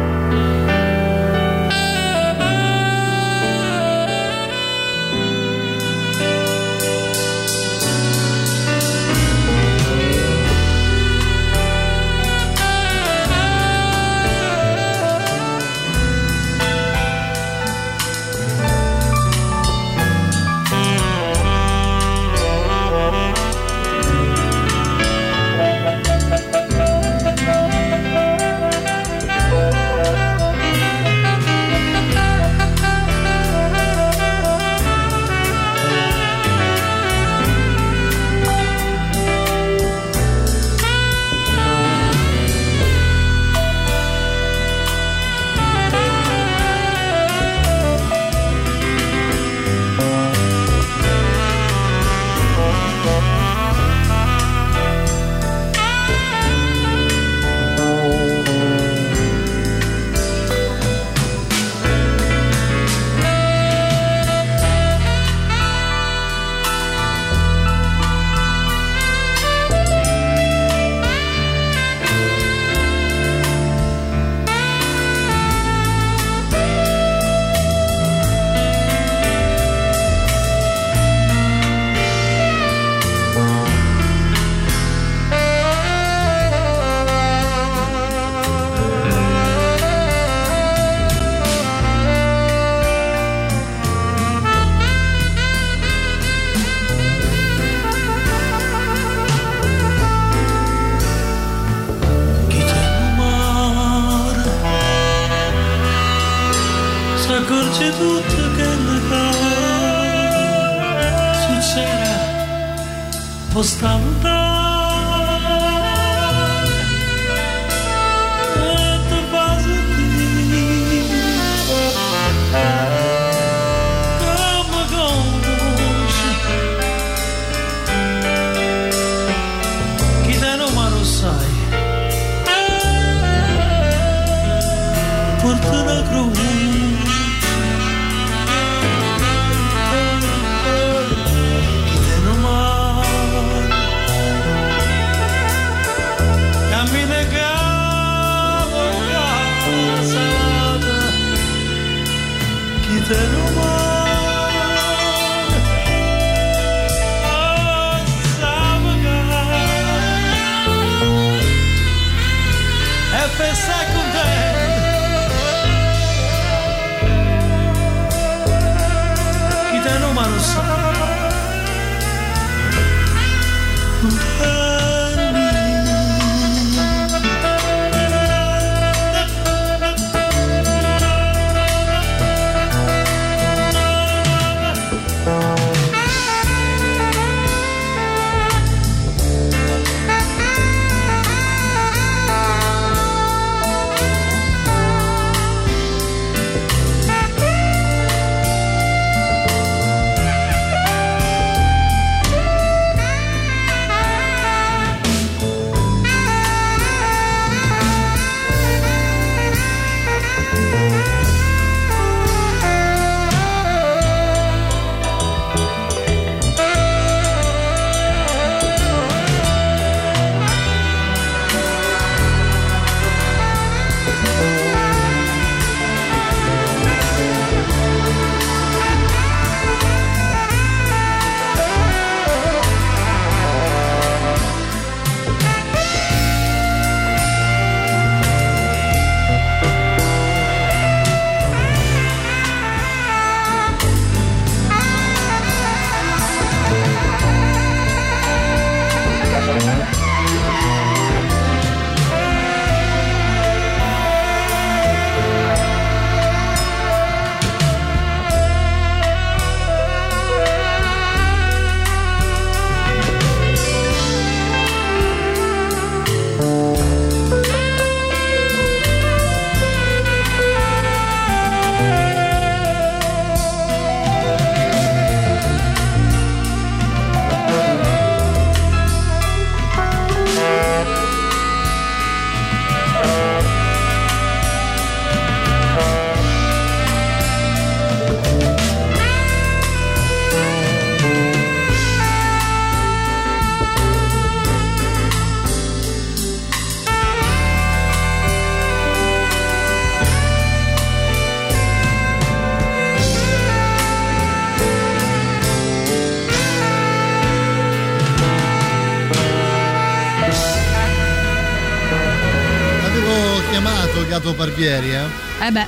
Barbieri, eh? Eh beh,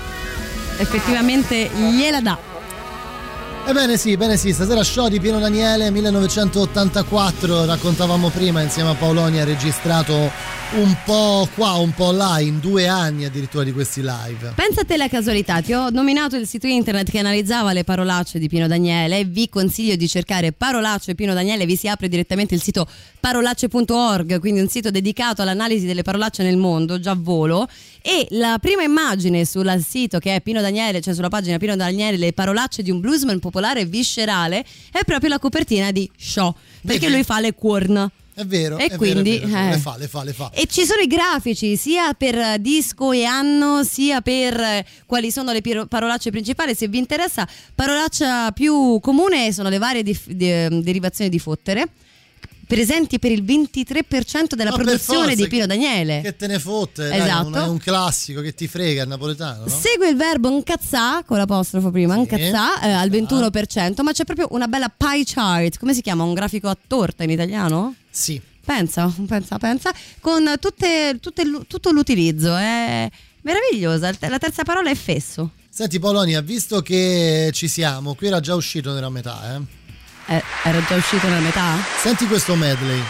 effettivamente gliela dà. Ebbene sì, bene sì, stasera show di Piero Daniele 1984, raccontavamo prima insieme a Paoloni ha registrato un po' qua, un po' là, in due anni addirittura di questi live. Pensa a te la casualità, ti ho nominato il sito internet che analizzava le parolacce di Pino Daniele, vi consiglio di cercare parolacce Pino Daniele, vi si apre direttamente il sito parolacce.org, quindi un sito dedicato all'analisi delle parolacce nel mondo, già volo, e la prima immagine sul sito che è Pino Daniele, cioè sulla pagina Pino Daniele, le parolacce di un bluesman popolare e viscerale, è proprio la copertina di Show, perché lui fa le corna. È vero. E è quindi, vero, vero. eh. le fa, le fa, le fa. E ci sono i grafici sia per eh, disco e anno, sia per eh, quali sono le parolacce principali. Se vi interessa, parolaccia più comune sono le varie dif- de- derivazioni di fottere, presenti per il 23% della per produzione forza, di Pino Daniele. Che te ne fotte, dai, Esatto. è un- è un classico che ti frega il napoletano, no? Segue il verbo incazzà con l'apostrofo prima, incazzà eh, al 21%, ma c'è proprio una bella pie chart, come si chiama? Un grafico a torta in italiano? Sì. Pensa, pensa, pensa, con tutte, tutte tutto l'utilizzo, è meravigliosa. La terza parola è fesso. Senti Polonia, visto che ci siamo, qui era già uscito nella metà, eh? Eh, era già uscito nella metà? Senti questo medley.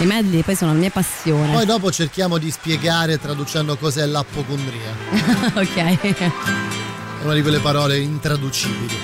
I medley poi sono la mia passione. Poi dopo cerchiamo di spiegare traducendo cos'è l'appocondria. ok. una di quelle parole intraducibili.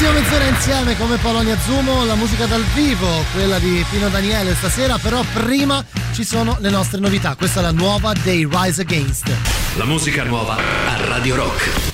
Ultima mezz'ora insieme come Polonia Zumo, la musica dal vivo, quella di Pino Daniele stasera, però prima ci sono le nostre novità. Questa è la nuova dei Rise Against. La musica nuova a Radio Rock.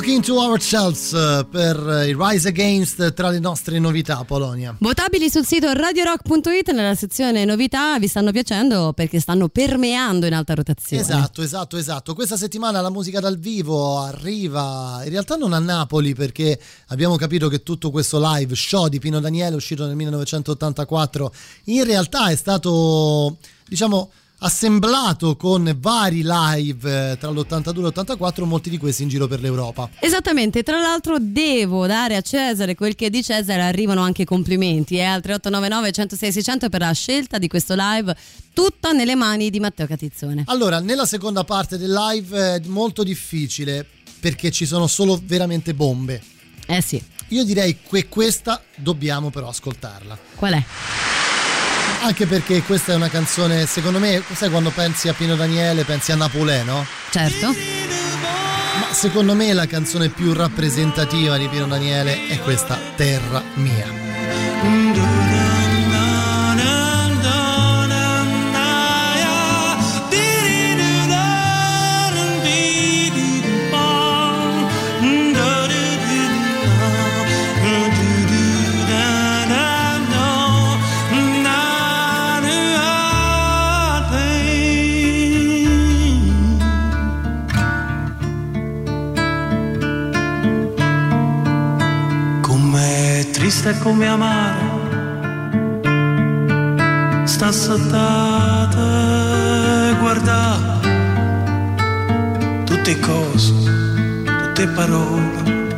Talking to Ourselves eh, per i Rise Against tra le nostre novità, Polonia. Votabili sul sito radiorock.it nella sezione novità vi stanno piacendo perché stanno permeando in alta rotazione. Esatto, esatto, esatto. Questa settimana la musica dal vivo arriva in realtà non a Napoli perché abbiamo capito che tutto questo live show di Pino Daniele uscito nel 1984 in realtà è stato diciamo assemblato con vari live eh, tra l'82 e l'84, molti di questi in giro per l'Europa. Esattamente, tra l'altro devo dare a Cesare quel che è di Cesare, arrivano anche complimenti eh, al 3899 106 600 per la scelta di questo live, tutta nelle mani di Matteo Catizzone. Allora, nella seconda parte del live è molto difficile perché ci sono solo veramente bombe. Eh sì. Io direi che questa dobbiamo però ascoltarla. Qual è? Anche perché questa è una canzone, secondo me, sai quando pensi a Pino Daniele, pensi a Napolè, no? Certo. Ma secondo me la canzone più rappresentativa di Pino Daniele è questa Terra mia. Triste e come amare. Sta sottata guarda. Tutte cose, tutte parole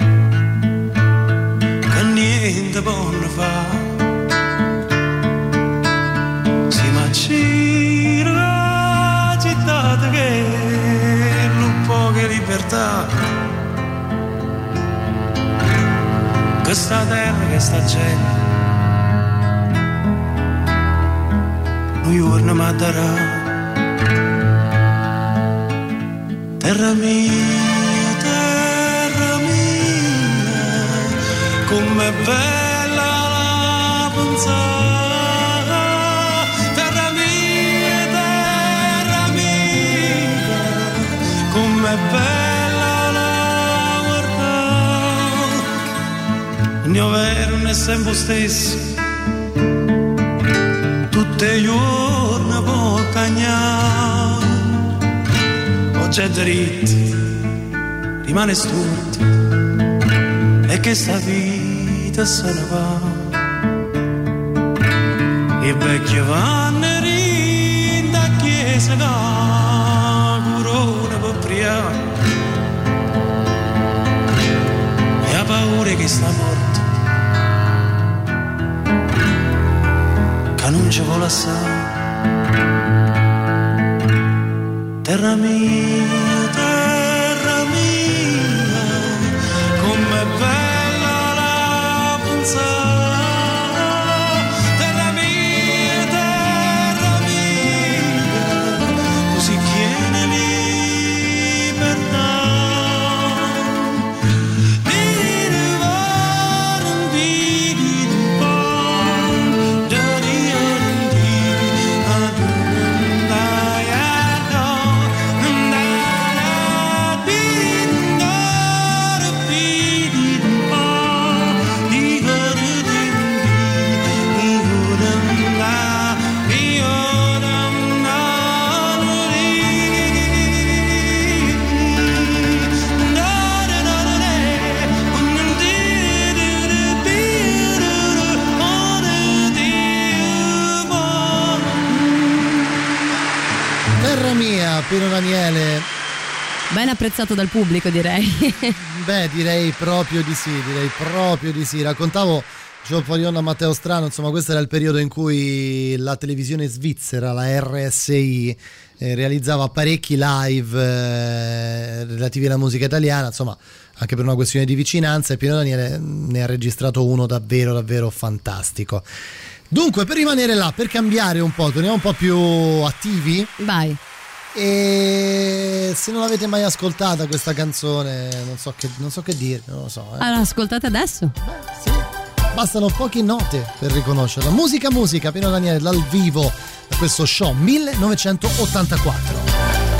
che niente possono fare si macina città che non poche libertà questa terra che sta gente. Giorno mi darà terra mia terra mia com'è bella la pensata terra mia terra mia com'è bella mio vero è sempre stesso. Tutte giorni può cagnare oggi è dritto rimane storto e che sta vita se ne va. I vecchi vanno in da chiesa da corona per priare e ha paura che sta morto non ci vuole assai. Terra mia Pino Daniele. Ben apprezzato dal pubblico direi. Beh, direi proprio di sì, direi proprio di sì. Raccontavo Gio Polion a Matteo Strano, insomma, questo era il periodo in cui la televisione svizzera, la RSI, eh, realizzava parecchi live eh, relativi alla musica italiana, insomma, anche per una questione di vicinanza e Pino Daniele ne ha registrato uno davvero, davvero fantastico. Dunque, per rimanere là, per cambiare un po', torniamo un po' più attivi. Vai. E se non l'avete mai ascoltata questa canzone, non so che, non so che dire, non lo so. eh. Allora, ascoltate adesso. Bastano poche note per riconoscerla. Musica, musica, Pino Daniele dal vivo da questo show 1984.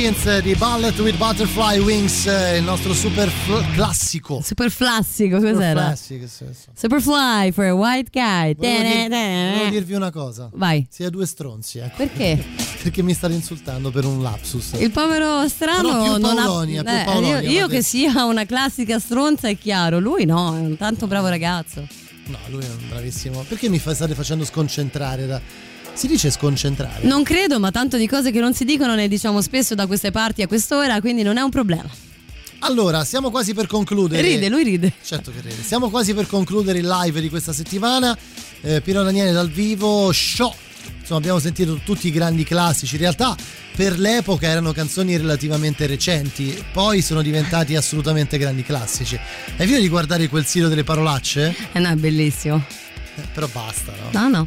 Pumpkins di Ballet with Butterfly Wings, eh, il nostro super fl- classico. Super Super cos'era? classico, sì, sì. Superfly for a white guy. Volevo, dir- Tene, volevo dirvi una cosa. Vai. Sia due stronzi, ecco. Perché? Perché mi state insultando per un lapsus. Il povero strano non Paolonia, ha Eh, Paolonia, io, io che sia una classica stronza è chiaro, lui no, è un tanto bravo ragazzo. No, lui è un bravissimo. Perché mi state facendo sconcentrare da... Si dice sconcentrare? Non credo, ma tanto di cose che non si dicono ne diciamo spesso da queste parti a quest'ora, quindi non è un problema. Allora, siamo quasi per concludere. Ride, lui ride. Certo che ride. Siamo quasi per concludere il live di questa settimana. Eh, Pino Daniele dal vivo, show. Insomma, abbiamo sentito tutti i grandi classici. In realtà, per l'epoca erano canzoni relativamente recenti, poi sono diventati assolutamente grandi classici. Hai finito di guardare quel sito delle parolacce? Eh no, è bellissimo. Eh, però basta, no? No, no.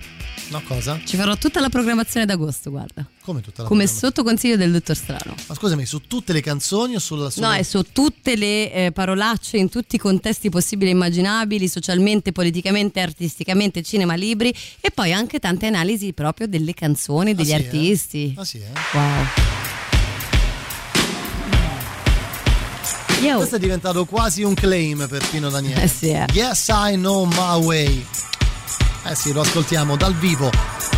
No, cosa? Ci farò tutta la programmazione d'agosto, guarda. Come tutta la Come sotto consiglio del dottor Strano. Ma scusami, su tutte le canzoni o sulla solo... No, è su tutte le eh, parolacce in tutti i contesti possibili e immaginabili, socialmente, politicamente, artisticamente, cinema, libri e poi anche tante analisi proprio delle canzoni, degli sì, eh? artisti. Ah sì, eh? Wow. Yo. Questo è diventato quasi un claim per Pino Daniele. Eh sì, eh. Yes, I know my way. Eh sì, lo ascoltiamo dal vivo.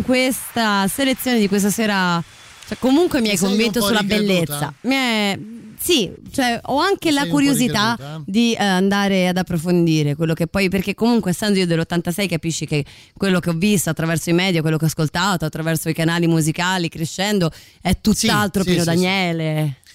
Con questa selezione di questa sera, cioè comunque mi hai convinto sulla ricreduta? bellezza. È- Sì, cioè ho anche la curiosità di eh, andare ad approfondire quello che poi, perché comunque essendo io dell'86 capisci che quello che ho visto attraverso i media, quello che ho ascoltato, attraverso i canali musicali crescendo, è tutt'altro sì, Pino sì. Daniele. Sì,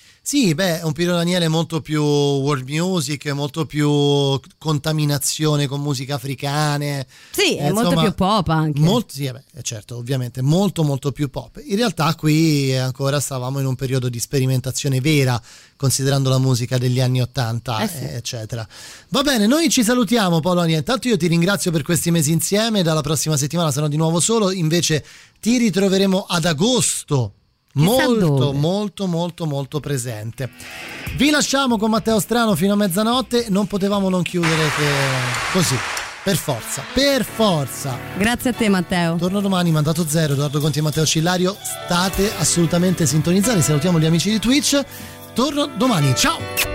beh, è un Pino Daniele molto più world music, molto più contaminazione con musiche africane. Sì, è Eh, molto insomma, più pop anche. Molto, sì, eh beh, eh, certo, ovviamente, molto molto più pop. In realtà qui ancora stavamo in un periodo di sperimentazione vera, considerando la musica degli anni 80, Eh sì. eh, eccetera. Va bene, noi ci salutiamo Polonia. Intanto io ti ringrazio per questi mesi insieme, dalla prossima settimana sarò di nuovo solo, invece ti ritroveremo ad agosto. Molto, molto, molto, molto presente. Vi lasciamo con Matteo Strano fino a mezzanotte. Non potevamo non chiudere che così. Per forza, per forza. Grazie a te Matteo. Torno domani, mandato zero, Edoardo Conti e Matteo Cillario. State assolutamente sintonizzati. Salutiamo gli amici di Twitch. Torno domani. Ciao!